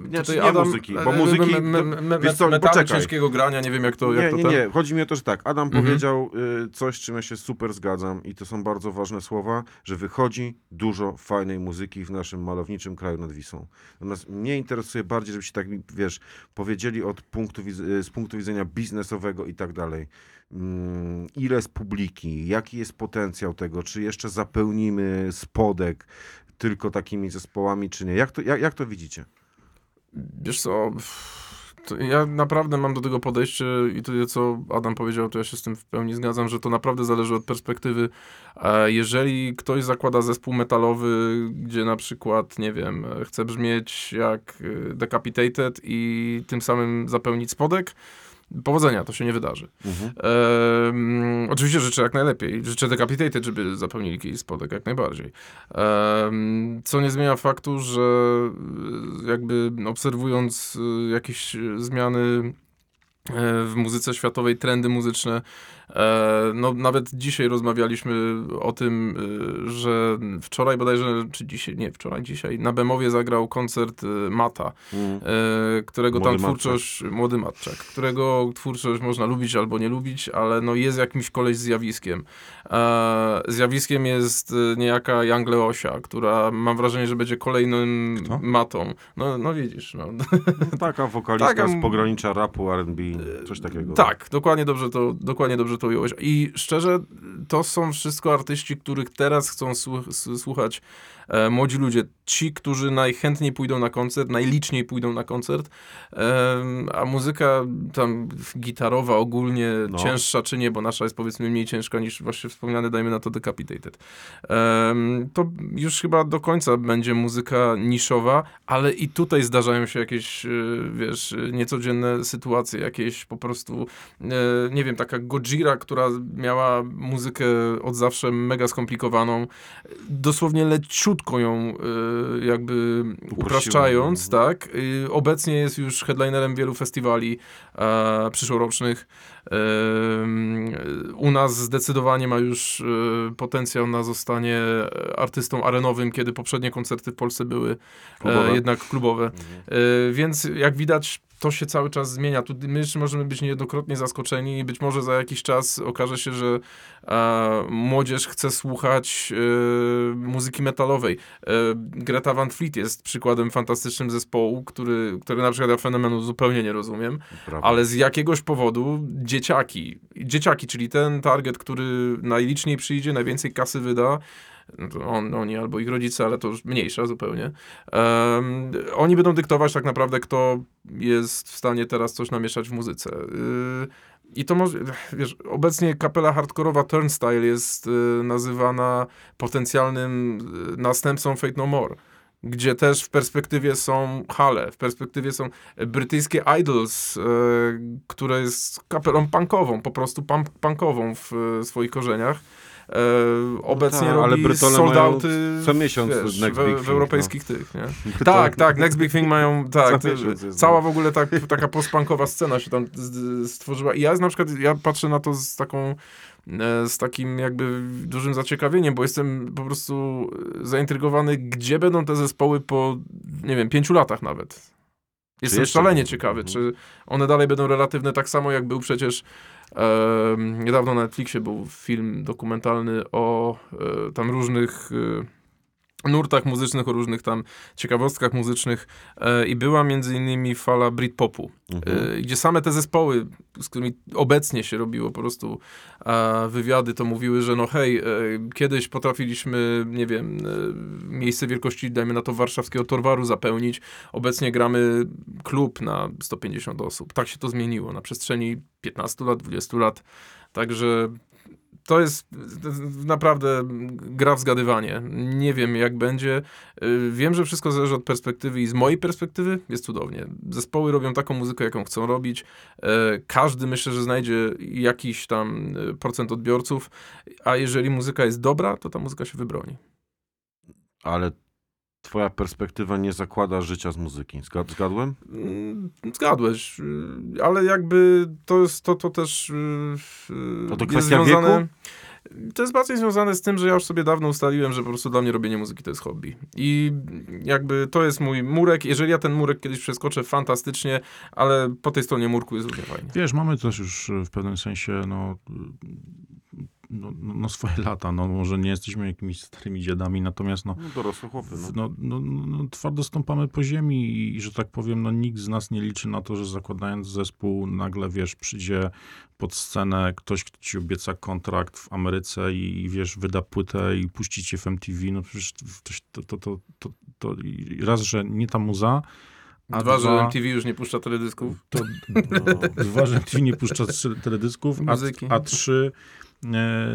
y, Nie, tutaj nie Adam... muzyki, bo e, muzyki- me, me, me, wiesz co, metalu ciężkiego grania, nie wiem jak to, jak nie, to nie, ten- nie. Chodzi mi o to, że tak. Adam Mhm. powiedział y, coś, czym ja się super zgadzam i to są bardzo ważne słowa, że wychodzi dużo fajnej muzyki w naszym malowniczym kraju nad Wisłą. Natomiast mnie interesuje bardziej, żebyście tak, wiesz, powiedzieli od punktu, z punktu widzenia biznesowego i tak dalej. Mm, ile jest publiki, jaki jest potencjał tego, czy jeszcze zapełnimy spodek tylko takimi zespołami, czy nie. Jak to, jak, jak to widzicie? Wiesz co, ja naprawdę mam do tego podejście i to, co Adam powiedział, to ja się z tym w pełni zgadzam, że to naprawdę zależy od perspektywy. Jeżeli ktoś zakłada zespół metalowy, gdzie na przykład, nie wiem, chce brzmieć jak e, Decapitated i tym samym zapełnić spodek, powodzenia, to się nie wydarzy. Mhm. Ehm, oczywiście życzę jak najlepiej. Życzę Decapitated, żeby zapełnili kiedyś spodek jak najbardziej. Ehm, co nie zmienia faktu, że e, jakby obserwując e, jakieś zmiany e, w muzyce światowej, trendy muzyczne, no nawet dzisiaj rozmawialiśmy o tym, e, że wczoraj bodajże, czy dzisiaj, nie, wczoraj, dzisiaj, na Bemowie zagrał koncert e, Mata, e, którego Młody tam twórczość, młody matczak, którego twórczość można lubić albo nie lubić, ale no jest jakimś koleś zjawiskiem. E, zjawiskiem jest e, niejaka Young Leosia, która mam wrażenie, że będzie kolejnym Kto? matą. No, no widzisz, no. Taka wokalistka Taka- z pogranicza rapu, R&B, coś takiego. Tak, dokładnie dobrze to, dokładnie dobrze I szczerze, to są wszystko artyści, których teraz chcą słuchać e, młodzi ludzie. Ci, którzy najchętniej pójdą na koncert, najliczniej pójdą na koncert, a muzyka tam gitarowa ogólnie No. cięższa czy nie, bo nasza jest powiedzmy mniej ciężka niż właśnie wspomniane, dajmy na to Decapitated. To już chyba do końca będzie muzyka niszowa, ale i tutaj zdarzają się jakieś, e, wiesz, niecodzienne sytuacje, jakieś po prostu, e, nie wiem, taka Gojira, która miała muzykę od zawsze mega skomplikowaną, dosłownie leciutko ją e, jakby upraszczając, tak, y, obecnie jest już headlinerem wielu festiwali e, przyszłorocznych. U nas zdecydowanie ma już e, potencjał na zostanie artystą arenowym, kiedy poprzednie koncerty w Polsce były Klubowe. e, jednak klubowe. E, więc jak widać, to się cały czas zmienia. Tu my jeszcze możemy być niejednokrotnie zaskoczeni i być może za jakiś czas okaże się, że e, młodzież chce słuchać e, muzyki metalowej. E, Greta Van Fleet jest przykładem fantastycznym zespołu, który, który na przykład ja fenomenu zupełnie nie rozumiem, ale z jakiegoś powodu dzieciaki, dzieciaki, czyli ten target, który najliczniej przyjdzie, najwięcej kasy wyda, no on, oni albo ich rodzice, ale to już mniejsza zupełnie. Em, oni będą dyktować tak naprawdę, kto jest w stanie teraz coś namieszać w muzyce. Y, I to może, wiesz, obecnie kapela hardkorowa Turnstile jest y, nazywana potencjalnym y, następcą Fate No More. Gdzie też w perspektywie są hale, w perspektywie są brytyjskie Idols, e, które jest kapelą punkową, po prostu punk, punkową w e, swoich korzeniach. E, obecnie tak, ale robi Brytole sold mają outy co miesiąc wiesz, w, w europejskich tych, nie? Tak, tak, Next Big Thing mają, tak, miesiąc jest, cała no. w ogóle tak, taka postpunkowa scena się tam stworzyła i ja na przykład, ja patrzę na to z taką, z takim jakby dużym zaciekawieniem, bo jestem po prostu e, zaintrygowany, gdzie będą te zespoły po, nie wiem, pięciu latach nawet. Jestem jeszcze szalenie ciekawy, Mhm. czy one dalej będą relatywne tak samo, jak był przecież e, niedawno na Netflixie był film dokumentalny o e, tam różnych e, nurtach muzycznych, o różnych tam ciekawostkach muzycznych e, i była między innymi fala Britpopu, Mhm. e, gdzie same te zespoły, z którymi obecnie się robiło po prostu e, wywiady, to mówiły, że no hej, e, kiedyś potrafiliśmy, nie wiem, e, miejsce wielkości, dajmy na to warszawskiego Torwaru zapełnić, obecnie gramy klub na 150 osób. Tak się to zmieniło na przestrzeni 15 lat, 20 lat, także to jest naprawdę gra w zgadywanie. Nie wiem, jak będzie. Y, Wiem, że wszystko zależy od perspektywy i z mojej perspektywy jest cudownie. Zespoły robią taką muzykę, jaką chcą robić. E, Każdy myślę, że znajdzie jakiś tam y, procent odbiorców, a jeżeli muzyka jest dobra, to ta muzyka się wybroni. Ale twoja perspektywa nie zakłada życia z muzyki. Zgad, zgadłem? Mm, Zgadłeś, y, ale jakby to jest to, to też y, y, To to jest kwestia związane... wieku? To jest bardziej związane z tym, że ja już sobie dawno ustaliłem, że po prostu dla mnie robienie muzyki to jest hobby. I jakby to jest mój murek. Jeżeli ja ten murek kiedyś przeskoczę, fantastycznie, ale po tej stronie murku jest równie fajnie. Wiesz, mamy też już w pewnym sensie no, no, no, no swoje lata. No, może nie jesteśmy jakimiś starymi dziadami, natomiast no, No, dorosłe chłopy. No. no, no, no, no, twardo stąpamy po ziemi i, że tak powiem, no, nikt z nas nie liczy na to, że zakładając zespół nagle, wiesz, przyjdzie pod scenę ktoś, kto ci obieca kontrakt w Ameryce i, i wiesz, wyda płytę i puści cię w MTV. No przecież to, to, to, to, to, raz, że nie ta muza, a Dwa, że MTV już nie puszcza teledysków. to, dwa, że MTV nie puszcza trzy- teledysków, a, a trzy,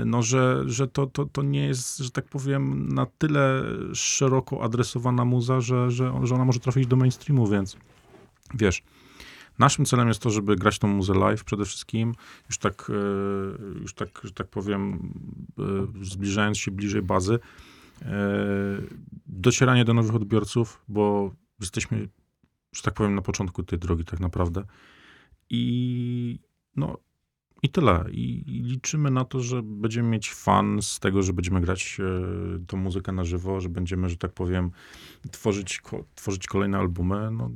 no, że, że to, to, to nie jest, że tak powiem, na tyle szeroko adresowana muza, że, że, że ona może trafić do mainstreamu, więc wiesz, naszym celem jest to, żeby grać tą muzę live przede wszystkim, już tak, e, już tak, że tak powiem, e, zbliżając się bliżej bazy, e, docieranie do nowych odbiorców, bo jesteśmy, że tak powiem, na początku tej drogi tak naprawdę. I no i tyle. I, I liczymy na to, że będziemy mieć fan z tego, że będziemy grać e, tą muzykę na żywo, że będziemy, że tak powiem, tworzyć, ko, tworzyć kolejne albumy. No,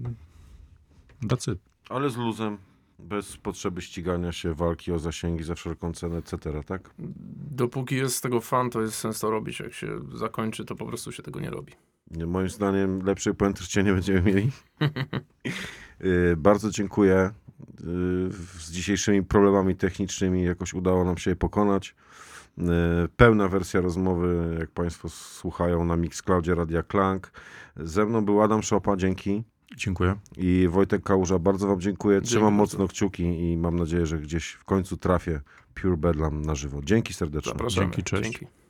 that's it. Ale z luzem, bez potrzeby ścigania się, walki o zasięgi za wszelką cenę, etc., tak? Dopóki jest z tego fan, to jest sens to robić. Jak się zakończy, to po prostu się tego nie robi. Nie, Moim zdaniem lepszej puentry nie będziemy mieli. Y, bardzo dziękuję. Z dzisiejszymi problemami technicznymi jakoś udało nam się je pokonać. Y, pełna wersja rozmowy, jak Państwo słuchają na Mixcloudzie Radia Klank. Ze mną był Adam Szopa, dzięki. Dziękuję. I Wojtek Kałuża, bardzo Wam dziękuję. Trzymam Dzięki mocno kciuki i mam nadzieję, że gdzieś w końcu trafię Pure Bedlam na żywo. Dzięki serdecznie. Zapraszamy. Dzięki, cześć. Dzięki.